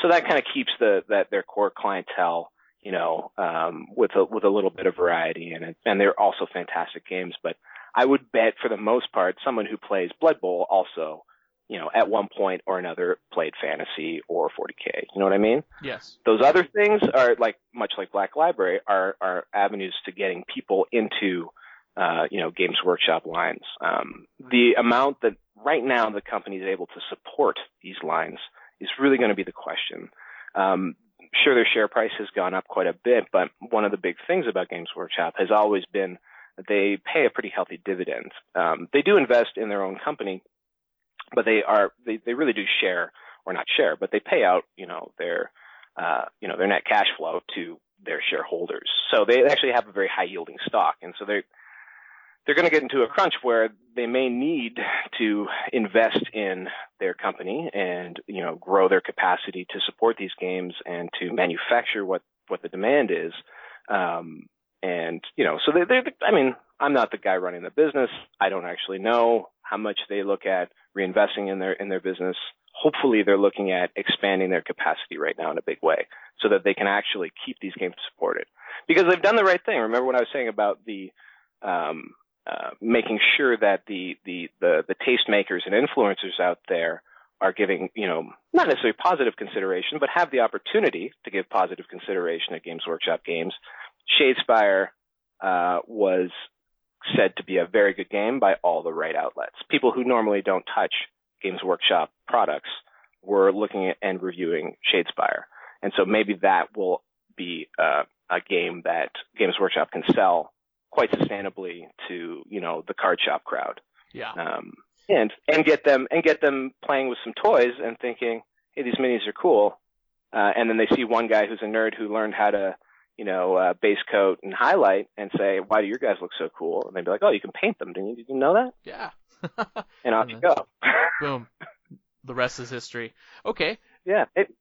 So that kind of keeps the that their core clientele, you know, um, with a with a little bit of variety in it, and they're also fantastic games. But I would bet, for the most part, someone who plays Blood Bowl also you know, at one point or another played fantasy or 40k. You know what I mean? Yes. Those other things are like much like Black Library are are avenues to getting people into uh, you know Games Workshop lines. Um, the amount that right now the company is able to support these lines is really going to be the question. Um, sure, their share price has gone up quite a bit, but one of the big things about Games Workshop has always been that they pay a pretty healthy dividend. Um, they do invest in their own company but they are they, they really do share or not share, but they pay out you know their uh, you know their net cash flow to their shareholders. So they actually have a very high yielding stock, and so they they're going to get into a crunch where they may need to invest in their company and you know grow their capacity to support these games and to manufacture what what the demand is. Um, and you know, so they, they, I mean, I'm not the guy running the business. I don't actually know how much they look at reinvesting in their in their business. Hopefully, they're looking at expanding their capacity right now in a big way, so that they can actually keep these games supported. Because they've done the right thing. Remember what I was saying about the um, uh, making sure that the, the the the tastemakers and influencers out there are giving, you know, not necessarily positive consideration, but have the opportunity to give positive consideration at Games Workshop games. Shadespire uh, was said to be a very good game by all the right outlets. People who normally don't touch Games Workshop products were looking at and reviewing Shadespire. And so maybe that will be uh, a game that Games Workshop can sell quite sustainably to, you know, the card shop crowd. Yeah. Um, and, and get them, and get them playing with some toys and thinking, hey, these minis are cool. Uh, and then they see one guy who's a nerd who learned how to, you know, uh, base coat and highlight and say, why do your guys look so cool? And they'd be like, oh, you can paint them. Didn't you, did you know that? Yeah. And off you go. Boom. The rest is history. Okay. yeah. It,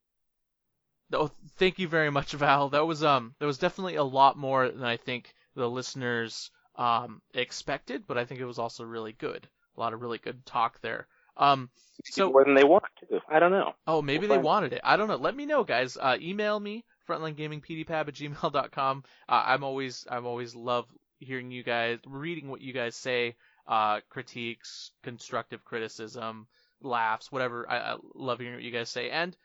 Oh, thank you very much, Val. That was um, there was definitely a lot more than I think the listeners um expected, but I think it was also really good. A lot of really good talk there. Um, so more than they want to. I don't know. Oh, maybe We'll they wanted it. I don't know. Let me know, guys. Uh, email me frontlinegamingpdpab at gmail.com. Uh, I'm always I'm always love hearing you guys, reading what you guys say, uh, critiques, constructive criticism, laughs, whatever. I, I love hearing what you guys say. And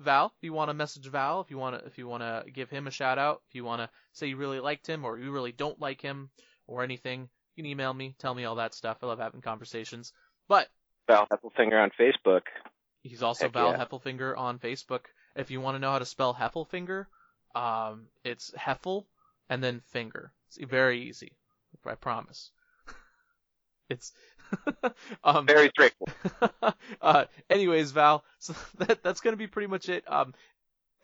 Val, if you want to message Val, if you want to if you want to give him a shout out, if you want to say you really liked him or you really don't like him or anything, you can email me, tell me all that stuff. I love having conversations. But Val Heffelfinger on Facebook. He's also Heck Val yeah. Heffelfinger on Facebook. If you want to know how to spell Heffelfinger, um, it's Heffel and then finger. It's very easy. I promise. it's um, Very straightforward. uh, anyways, Val, so that that's gonna be pretty much it. Um,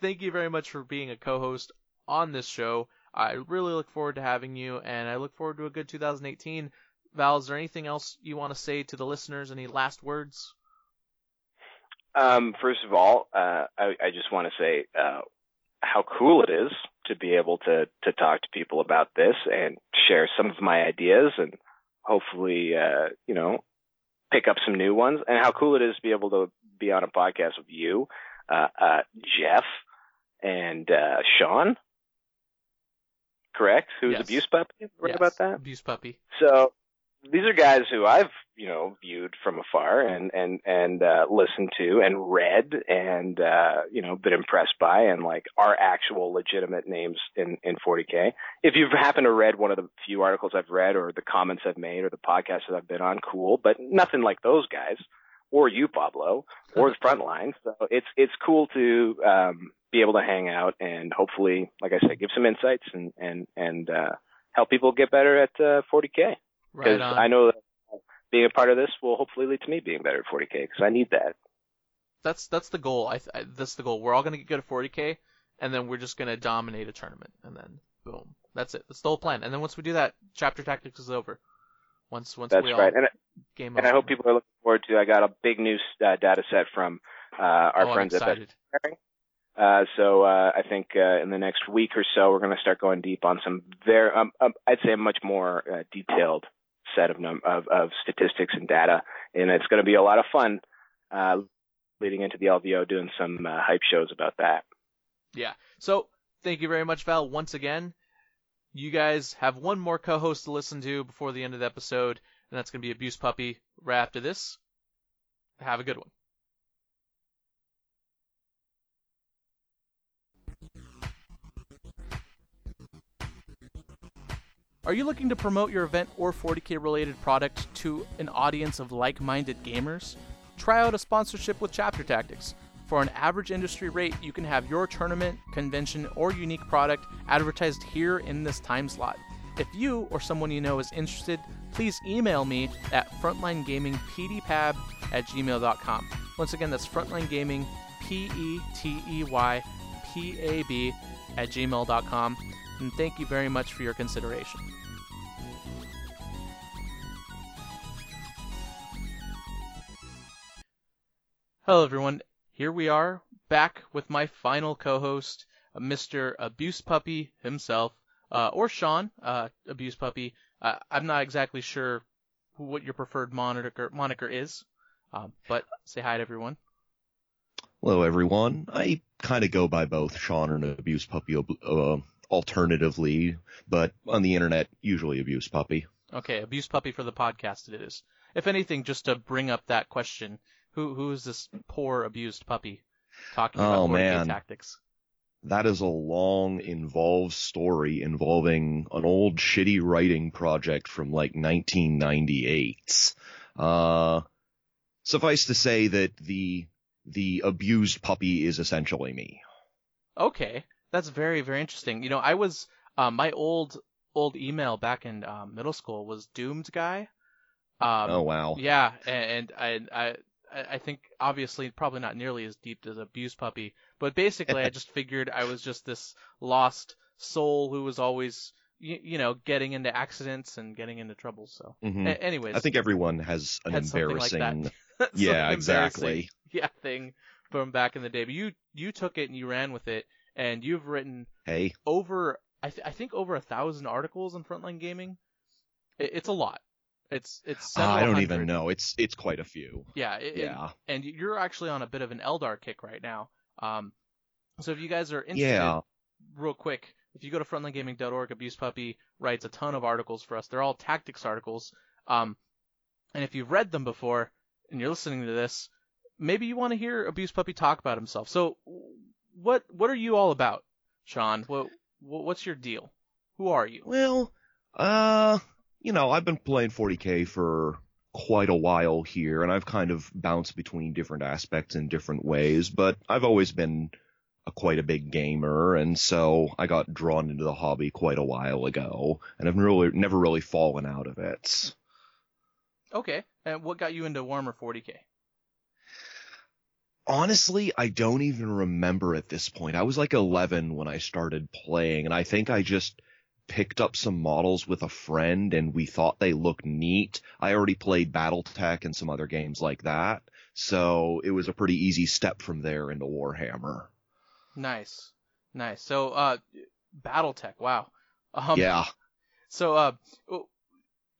thank you very much for being a co-host on this show. I really look forward to having you, and I look forward to a good 2018. Val, is there anything else you want to say to the listeners? Any last words? Um, first of all, uh, I, I just want to say uh, how cool it is to be able to to talk to people about this and share some of my ideas and hopefully, uh, you know, pick up some new ones. And how cool it is to be able to be on a podcast with you, uh, uh, Jeff, and uh, Sean. Correct? Who's Yes. abuse puppy? Right Yes, about that? Abuse puppy. So these are guys who I've, you know, viewed from afar and and and uh, listened to and read and uh, you know been impressed by and like are actual legitimate names in in 40k. If you've happened to read one of the few articles I've read or the comments I've made or the podcasts that I've been on, cool, but nothing like those guys or you, Pablo, or the front line. So it's it's cool to um, be able to hang out and hopefully, like I said, give some insights and and and uh, help people get better at uh, 40k Right because on. I know that being a part of this will hopefully lead to me being better at 40k because I need that. That's that's the goal. I, I that's the goal. We're all gonna get good at 40k, and then we're just gonna dominate a tournament, and then boom, that's it. That's the whole plan. And then once we do that, chapter tactics is over. Once once That's we right, all and game and I hope people are looking forward to. I got a big new uh, data set from uh, our oh, friends at. Best Uh, so uh, I think uh, in the next week or so, we're going to start going deep on some very, um, um, I'd say, much more uh, detailed set of, num- of of statistics and data, and it's going to be a lot of fun. Uh, leading into the LVO, doing some uh, hype shows about that. Yeah. So thank you very much, Val. Once again, you guys have one more co-host to listen to before the end of the episode, and that's gonna be Abuse Puppy. Right after this, have a good one. Are you looking to promote your event or 40k related product to an audience of like minded gamers? Try out a sponsorship with Chapter Tactics. For an average industry rate, you can have your tournament, convention, or unique product advertised here in this time slot. If you or someone you know is interested, please email me at frontlinegamingpdpab at gmail.com. Once again, that's frontlinegaming, P E T E Y P A B, at gmail.com. And thank you very much for your consideration. Hello, everyone. Here we are, back with my final co-host, uh, Mr. Abuse Puppy himself, uh, or Sean, uh, Abuse Puppy. Uh, I'm not exactly sure what your preferred moniker moniker is, um, but say hi to everyone. Hello, everyone. I kind of go by both Sean and Abuse Puppy uh, alternatively, but on the internet, usually Abuse Puppy. Okay, Abuse Puppy for the podcast it is. If anything, just to bring up that question, Who who is this poor abused puppy talking about Oh, 40K man. tactics? That is a long, involved story involving an old shitty writing project from like 1998. Uh, suffice to say that the, the abused puppy is essentially me. Okay, that's very very interesting. You know, I was um, my old old email back in um, middle school was doomed guy. Um, oh wow. Yeah, and I I I think obviously probably not nearly as deep as abuse puppy, but basically I just figured I was just this lost soul who was always you, you know getting into accidents and getting into trouble. So, Mhm. A- anyways, I think everyone has an something like embarrassing, yeah, embarrassing, exactly. yeah thing from back in the day. But you you took it and you ran with it, and you've written Hey, over I, th- I think over a thousand articles on Frontline Gaming. It, it's a lot. It's it's Ah, I don't even know. It's, it's quite a few. Yeah, it, Yeah. and you're actually on a bit of an Eldar kick right now. Um, so if you guys are interested, Yeah. real quick, if you go to frontlinegaming.org, Abuse Puppy writes a ton of articles for us. They're all tactics articles. Um, and if you've read them before and you're listening to this, maybe you want to hear Abuse Puppy talk about himself. So, what what are you all about, Sean? What what- what's your deal? Who are you? Well, uh, you know, I've been playing 40k for quite a while here, and I've kind of bounced between different aspects in different ways, but I've always been a quite a big gamer, and so I got drawn into the hobby quite a while ago, and I've really never really fallen out of it. Okay, and what got you into Warhammer 40k? Honestly, I don't even remember at this point. I was like 11 when I started playing, and I think I just picked up some models with a friend and we thought they looked neat. I already played Battletech and some other games like that, so it was a pretty easy step from there into Warhammer. Nice, nice. So, uh, BattleTech. Wow. Um, yeah. So, uh,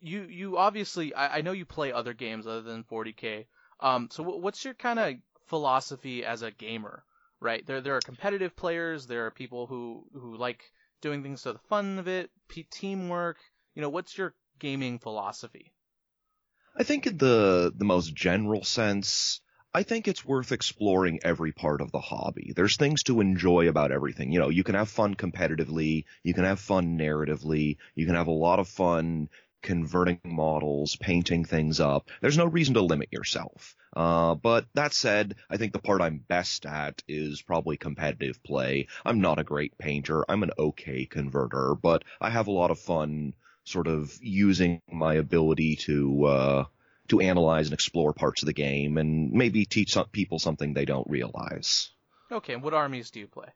you you obviously I, I know you play other games other than 40k. Um, so wh- what's your kind of philosophy as a gamer? Right there, there are competitive players. There are people who who like doing things for the fun of it, teamwork. You know, what's your gaming philosophy? I think in the the most general sense, I think it's worth exploring every part of the hobby. There's things to enjoy about everything. You know, you can have fun competitively, you can have fun narratively, you can have a lot of fun converting models, painting things up. There's no reason to limit yourself. Uh, but that said, I think the part I'm best at is probably competitive play. I'm not a great painter. I'm an okay converter, but I have a lot of fun sort of using my ability to, uh, to analyze and explore parts of the game and maybe teach some people something they don't realize. Okay, and what armies do you play?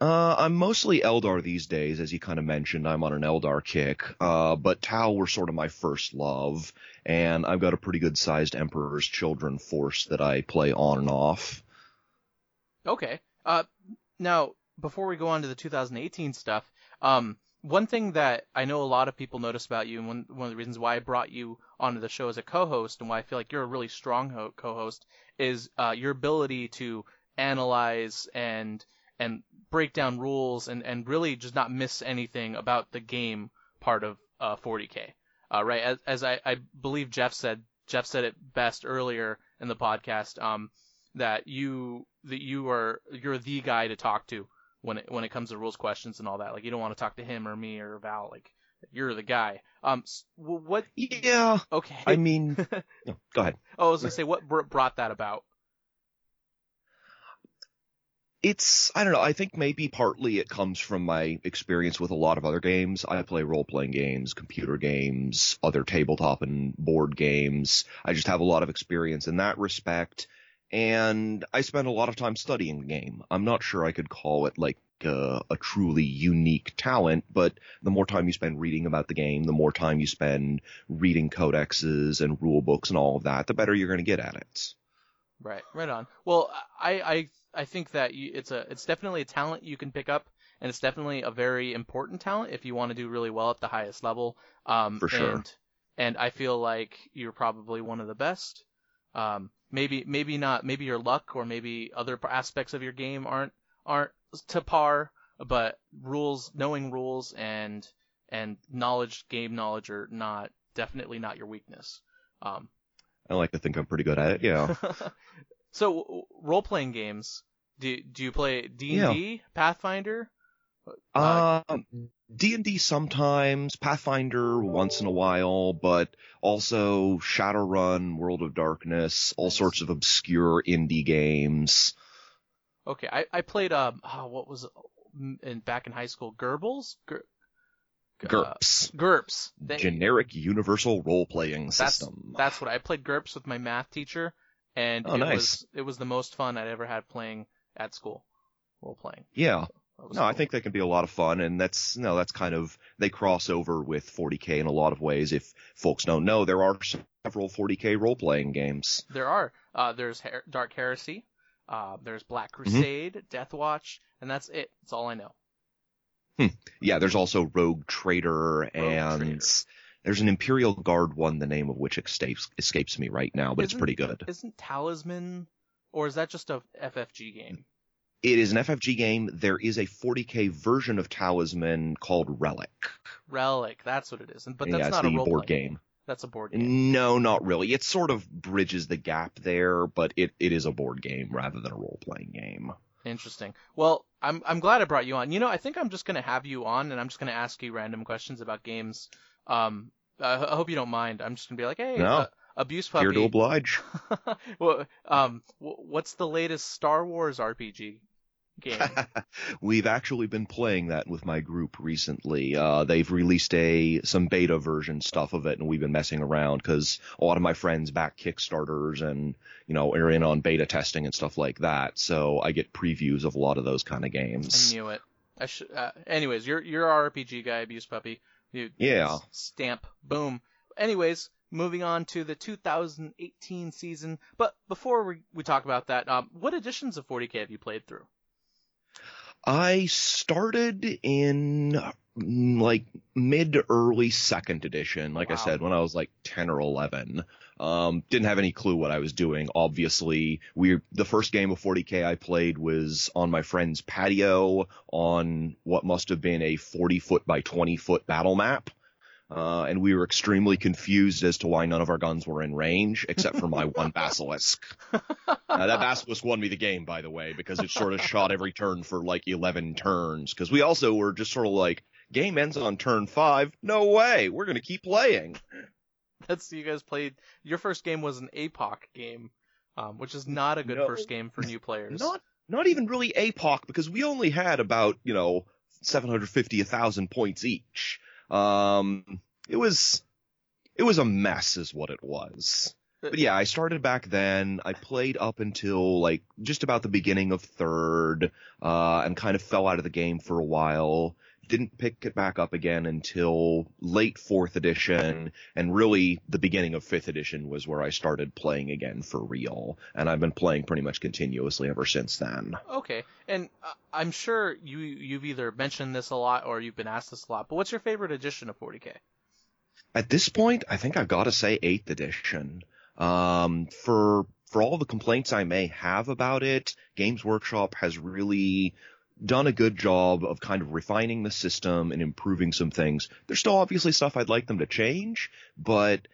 Uh, I'm mostly Eldar these days, as you kind of mentioned. I'm on an Eldar kick. Uh, but Tau were sort of my first love, and I've got a pretty good sized Emperor's Children force that I play on and off. Okay. Uh, now before we go on to the 2018 stuff, um, one thing that I know a lot of people notice about you, and one one of the reasons why I brought you onto the show as a co-host, and why I feel like you're a really strong ho- co-host, is uh, your ability to analyze and and break down rules and and really just not miss anything about the game part of uh, 40k. Uh, right, as, as I, I believe Jeff said, Jeff said it best earlier in the podcast. Um, that you that you are you're the guy to talk to when it when it comes to rules questions and all that. Like you don't want to talk to him or me or Val. Like you're the guy. Um, what? Yeah, Okay. I mean, no, go ahead. oh, I was gonna say what brought that about. It's, I don't know, I think maybe partly it comes from my experience with a lot of other games. I play role-playing games, computer games, other tabletop and board games. I just have a lot of experience in that respect. And I spend a lot of time studying the game. I'm not sure I could call it like uh, a truly unique talent, but the more time you spend reading about the game, the more time you spend reading codexes and rule books and all of that, the better you're going to get at it. Right. Right on. Well, I I I think that you, it's a it's definitely a talent you can pick up. And it's definitely a very important talent if you want to do really well at the highest level. Um, For sure. And, and I feel like you're probably one of the best. Um, maybe maybe not maybe your luck or maybe other aspects of your game aren't aren't to par but rules knowing rules and and knowledge game knowledge are not definitely not your weakness um I like to think I'm pretty good at it. Yeah. so role playing games. Do do you play D and D, Pathfinder? Uh, D and D sometimes, Pathfinder once in a while, but also Shadowrun, World of Darkness, all sorts of obscure indie games. Okay, I, I played um oh, what was in back in high school Gorbals Ger- GURPS. Uh, GURPS. Generic Universal Role Playing System. That's, that's what I played GURPS with my math teacher, and oh, it nice. was it was the most fun I'd ever had playing at school, role playing. Yeah. No, cool. I think they can be a lot of fun, and that's no, that's kind of they cross over with 40k in a lot of ways. If folks don't know, there are several 40k role playing games. There are. Uh, there's Her- Dark Heresy. Uh, there's Black Crusade, mm-hmm. Deathwatch, and that's it. That's all I know. Hmm. Yeah, there's also Rogue Trader Rogue and Trader. there's an Imperial Guard one, the name of which escapes escapes me right now, but isn't, it's pretty good. Isn't Talisman, or is that just a FFG game? It is an FFG game. There is a 40k version of Talisman called Relic. Relic, that's what it is. But that's yeah, not a board game. That's a board game. No, not really. It sort of bridges the gap there, but it, it is a board game rather than a role playing game. Interesting. Well, I'm I'm glad I brought you on. You know, I think I'm just gonna have you on, and I'm just gonna ask you random questions about games. Um, I, I hope you don't mind. I'm just gonna be like, hey, no. uh, abuse puppy. Here to oblige. well, um, what's the latest Star Wars RPG game? We've actually been playing that with my group recently. Uh, they've released a some beta version stuff of it, and we've been messing around because a lot of my friends back Kickstarters and you know are in on beta testing and stuff like that. So I get previews of a lot of those kind of games. I knew it. I should. Uh, anyways, you're you're RPG guy, abuse puppy. You, yeah. Stamp. Boom. Anyways, moving on to the 2018 season. But before we, we talk about that, um, what editions of 40k have you played through? I started in mm, like mid to early second edition, like wow. I said, when I was like 10 or 11. Um, didn't have any clue what I was doing. Obviously, we the first game of 40k I played was on my friend's patio on what must have been a 40 foot by 20 foot battle map. Uh, and we were extremely confused as to why none of our guns were in range, except for my one basilisk. Uh, that basilisk won me the game, by the way, because it sort of shot every turn for like 11 turns. Because we also were just sort of like, game ends on turn five. No way, we're gonna keep playing. That's you guys played. Your first game was an APOC game, um, which is not a good no, first game for new players. Not, not even really APOC because we only had about you know 750, 1,000 points each. Um, it was, it was a mess is what it was. But yeah, I started back then. I played up until like just about the beginning of third, uh, and kind of fell out of the game for a while. Didn't pick it back up again until late fourth edition, and really the beginning of fifth edition was where I started playing again for real. And I've been playing pretty much continuously ever since then. Okay, and uh, I'm sure you you've either mentioned this a lot or you've been asked this a lot. But what's your favorite edition of 40k? At this point, I think I've got to say eighth edition. Um, for for all the complaints I may have about it, Games Workshop has really done a good job of kind of refining the system and improving some things. There's still obviously stuff I'd like them to change, but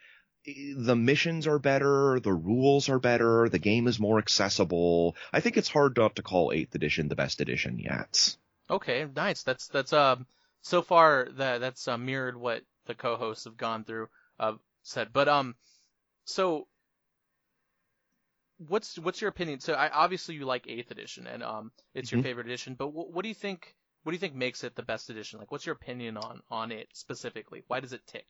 the missions are better, the rules are better, the game is more accessible. I think it's hard not to call 8th edition the best edition yet. Okay, nice. That's that's um so far that that's uh, mirrored what the co-hosts have gone through uh said. But um so what's what's your opinion? So I, obviously you like Eighth Edition, and um, it's your mm-hmm. favorite edition. But what, what do you think? What do you think makes it the best edition? Like, what's your opinion on on it specifically? Why does it tick?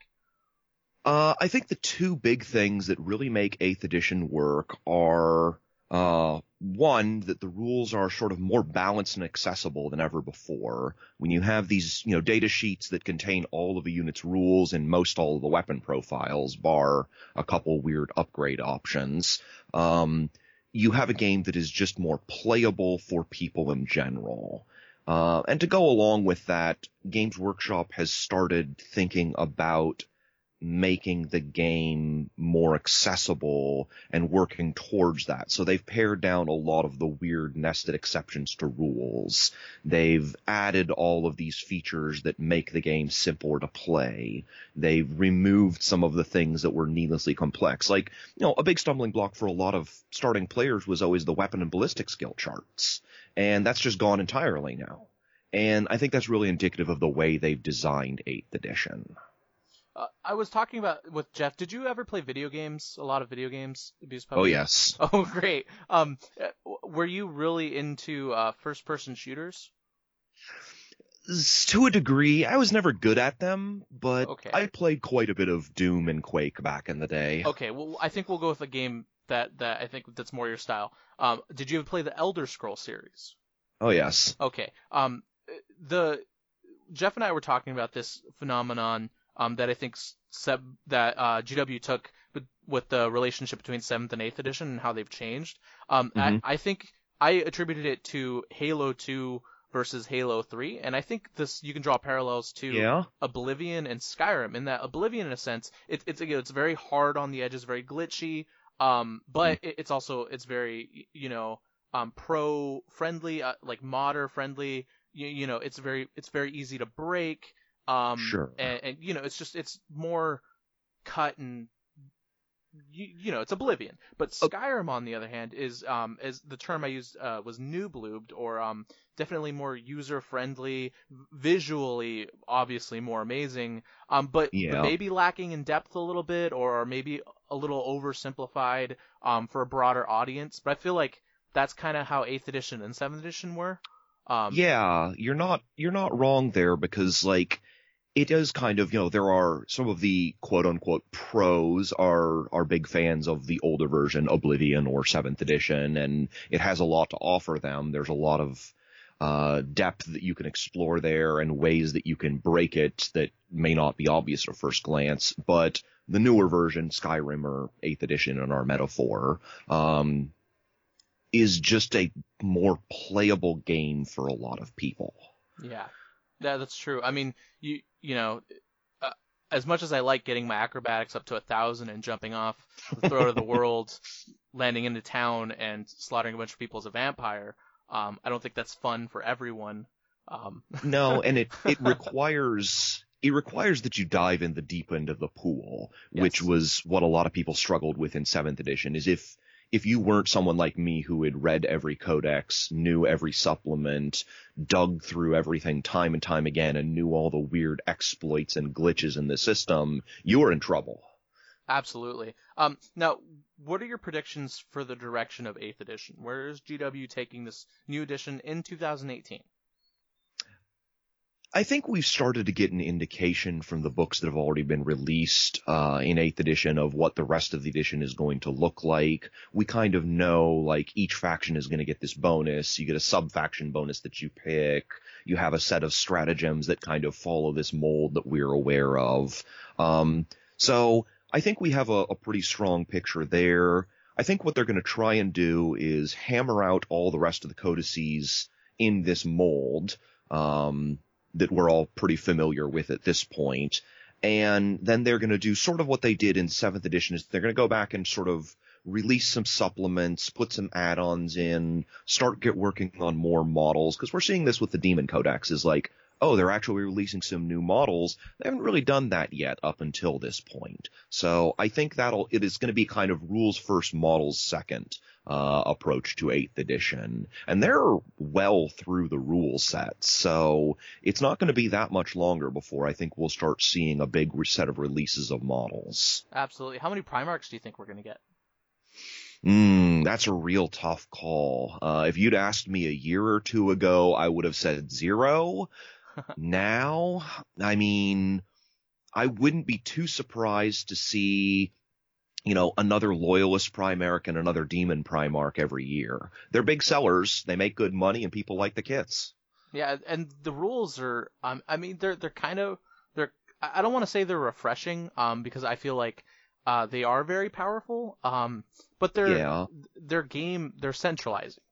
Uh, I think the two big things that really make Eighth Edition work are uh, one, that the rules are sort of more balanced and accessible than ever before. When you have these, you know, data sheets that contain all of the unit's rules and most all of the weapon profiles, bar a couple weird upgrade options, um, you have a game that is just more playable for people in general. Uh, and to go along with that, Games Workshop has started thinking about making the game more accessible and working towards that. So they've pared down a lot of the weird nested exceptions to rules. They've added all of these features that make the game simpler to play. They've removed some of the things that were needlessly complex. Like, you know, a big stumbling block for a lot of starting players was always the weapon and ballistic skill charts. And that's just gone entirely now. And I think that's really indicative of the way they've designed 8th edition. Uh, I was talking about with Jeff. Did you ever play video games? A lot of video games. Abuse Oh yes. Oh great. Um, uh, were you really into uh, first-person shooters? To a degree, I was never good at them, but Okay. I played quite a bit of Doom and Quake back in the day. Okay. Well, I think we'll go with a game that that I think that's more your style. Um, did you ever play the Elder Scroll series? Oh yes. Okay. Um, the Jeff and I were talking about this phenomenon um, that I think that uh, GW took with, with the relationship between seventh and eighth edition and how they've changed. Um, Mhm. I, I think I attributed it to Halo 2 versus Halo 3, and I think this you can draw parallels to Yeah. Oblivion and Skyrim in that Oblivion, in a sense, it, it's it's very hard on the edges, very glitchy, um, but Mm-hmm. it, it's also it's very you know um, pro friendly, uh, like modder friendly. You, you know, it's very it's very easy to break. Um, Sure. And, and you know, it's just it's more cut and you, you know, it's Oblivion. But. Skyrim, on the other hand, is um, is the term I used uh, was noob looped or um, definitely more user friendly, visually obviously more amazing, um, but, but Yeah. maybe lacking in depth a little bit or maybe a little oversimplified um, for a broader audience. But I feel like that's kind of how Eighth Edition and Seventh Edition were. Um, yeah, you're not you're not wrong there because like it is kind of you know there are some of the quote unquote pros are are big fans of the older version Oblivion or Seventh Edition and it has a lot to offer them. There's a lot of uh, depth that you can explore there and ways that you can break it that may not be obvious at first glance. But the newer version, Skyrim or Eighth Edition in our metaphor, um, is just a more playable game for a lot of people. Yeah, yeah, that's true. I mean, you you know, uh, as much as I like getting my acrobatics up to a thousand and jumping off the throat of the world, landing into town and slaughtering a bunch of people as a vampire, um, I don't think that's fun for everyone. Um, No, and it it requires it requires that you dive in the deep end of the pool, which was what a lot of people struggled with in seventh edition. Is if if you weren't someone like me who had read every codex, knew every supplement, dug through everything time and time again, and knew all the weird exploits and glitches in the system, you were in trouble. absolutely. Um, now, what are your predictions for the direction of Eighth Edition? Where is GW taking this new edition in 2018? I think we've started to get an indication from the books that have already been released uh, in eighth edition of what the rest of the edition is going to look like. We kind of know like each faction is going to get this bonus. You get a sub faction bonus that you pick. You have a set of stratagems that kind of follow this mold that we're aware of. Um, so I think we have a, a pretty strong picture there. I think what they're going to try and do is hammer out all the rest of the codices in this mold. Um, that we're all pretty familiar with at this point. And then they're going to do sort of what they did in seventh edition is they're going to go back and sort of release some supplements, put some add-ons in, start get working on more models. Cause we're seeing this with the Demon Codex is like, oh, they're actually releasing some new models. They haven't really done that yet up until this point. So I think that'll, it is going to be kind of rules first, models second, uh, approach to eighth edition. And they're well through the rule set. So it's not going to be that much longer before I think we'll start seeing a big set of releases of models. Absolutely. How many Primarchs do you think we're going to get? Mm, that's a real tough call. Uh, if you'd asked me a year or two ago, I would have said zero. now, I mean, I wouldn't be too surprised to see, you know, another loyalist Primarch and another demon Primarch every year. They're big sellers. They make good money and people like the kits. Yeah, and the rules are, um, I mean, they're they're kind of they're. I I don't want to say they're refreshing, um, because I feel like, uh, they are very powerful, um, but they're Yeah. their game they're centralizing,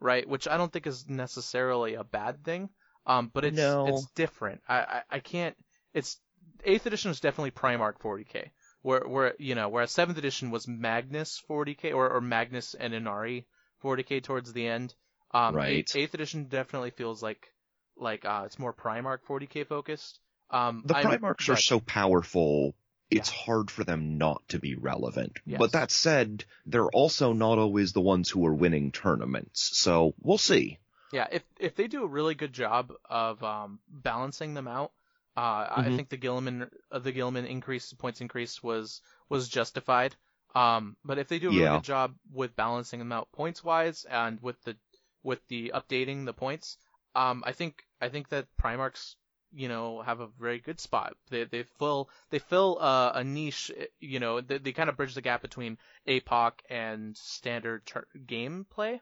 right? Which I don't think is necessarily a bad thing, um, but it's No. it's different. I, I I can't. It's eighth edition is definitely Primarch 40k. Where where you know whereas seventh edition was Magnus 40k or, or Magnus and Ynnari 40k towards the end. Um, Right. Eighth, edition definitely feels like like uh, it's more Primarch 40k focused. Um, The I'm- Primarchs are so powerful, it's hard for them not to be relevant. Yes. But that said, they're also not always the ones who are winning tournaments, so we'll see. Yeah, if if they do a really good job of um, balancing them out, uh, I Mhm. think the Guilliman uh, the Guilliman increase points increase was was justified. Um, but if they do a really Yeah. good job with balancing them out points wise and with the with the updating the points, um, I think I think that Primarchs you know have a very good spot. They they fill they fill uh, a niche. You know they, they kind of bridge the gap between APOC and standard tur- gameplay.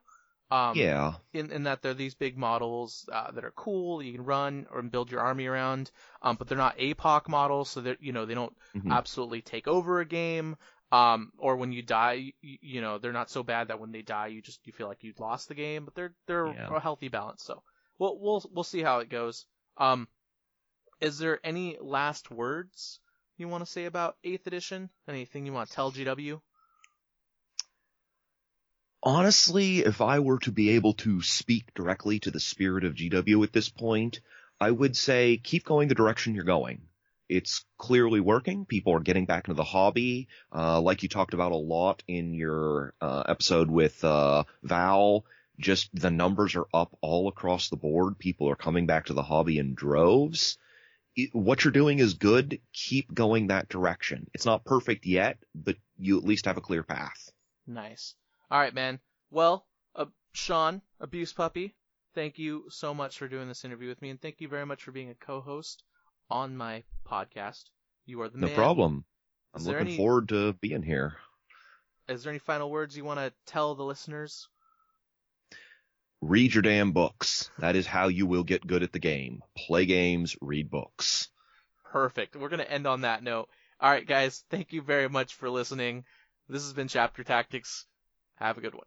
Um, yeah. in, in that they're these big models uh, that are cool you can run or build your army around um, but they're not apoc models so that you know they don't Mhm. absolutely take over a game um, or when you die you, you know they're not so bad that when they die you just you feel like you lost the game but they're they're Yeah. a healthy balance so we'll we'll we'll see how it goes um is there any last words you want to say about 8th edition anything you want to tell GW Honestly, if I were to be able to speak directly to the spirit of GW at this point, I would say keep going the direction you're going. It's clearly working. People are getting back into the hobby. Uh, like you talked about a lot in your uh, episode with uh, Val, just the numbers are up all across the board. People are coming back to the hobby in droves. What you're doing is good. Keep going that direction. It's not perfect yet, but you at least have a clear path. Nice. All right, man. Well, uh, Sean, Abuse Puppy, thank you so much for doing this interview with me, and thank you very much for being a co-host on my podcast. You are the No man. problem. I'm Is looking any- forward to being here. Is there any final words you want to tell the listeners? Read your damn books. That is how you will get good at the game. Play games, read books. Perfect. We're gonna end on that note. All right, guys. Thank you very much for listening. This has been Chapter Tactics. Have a good one.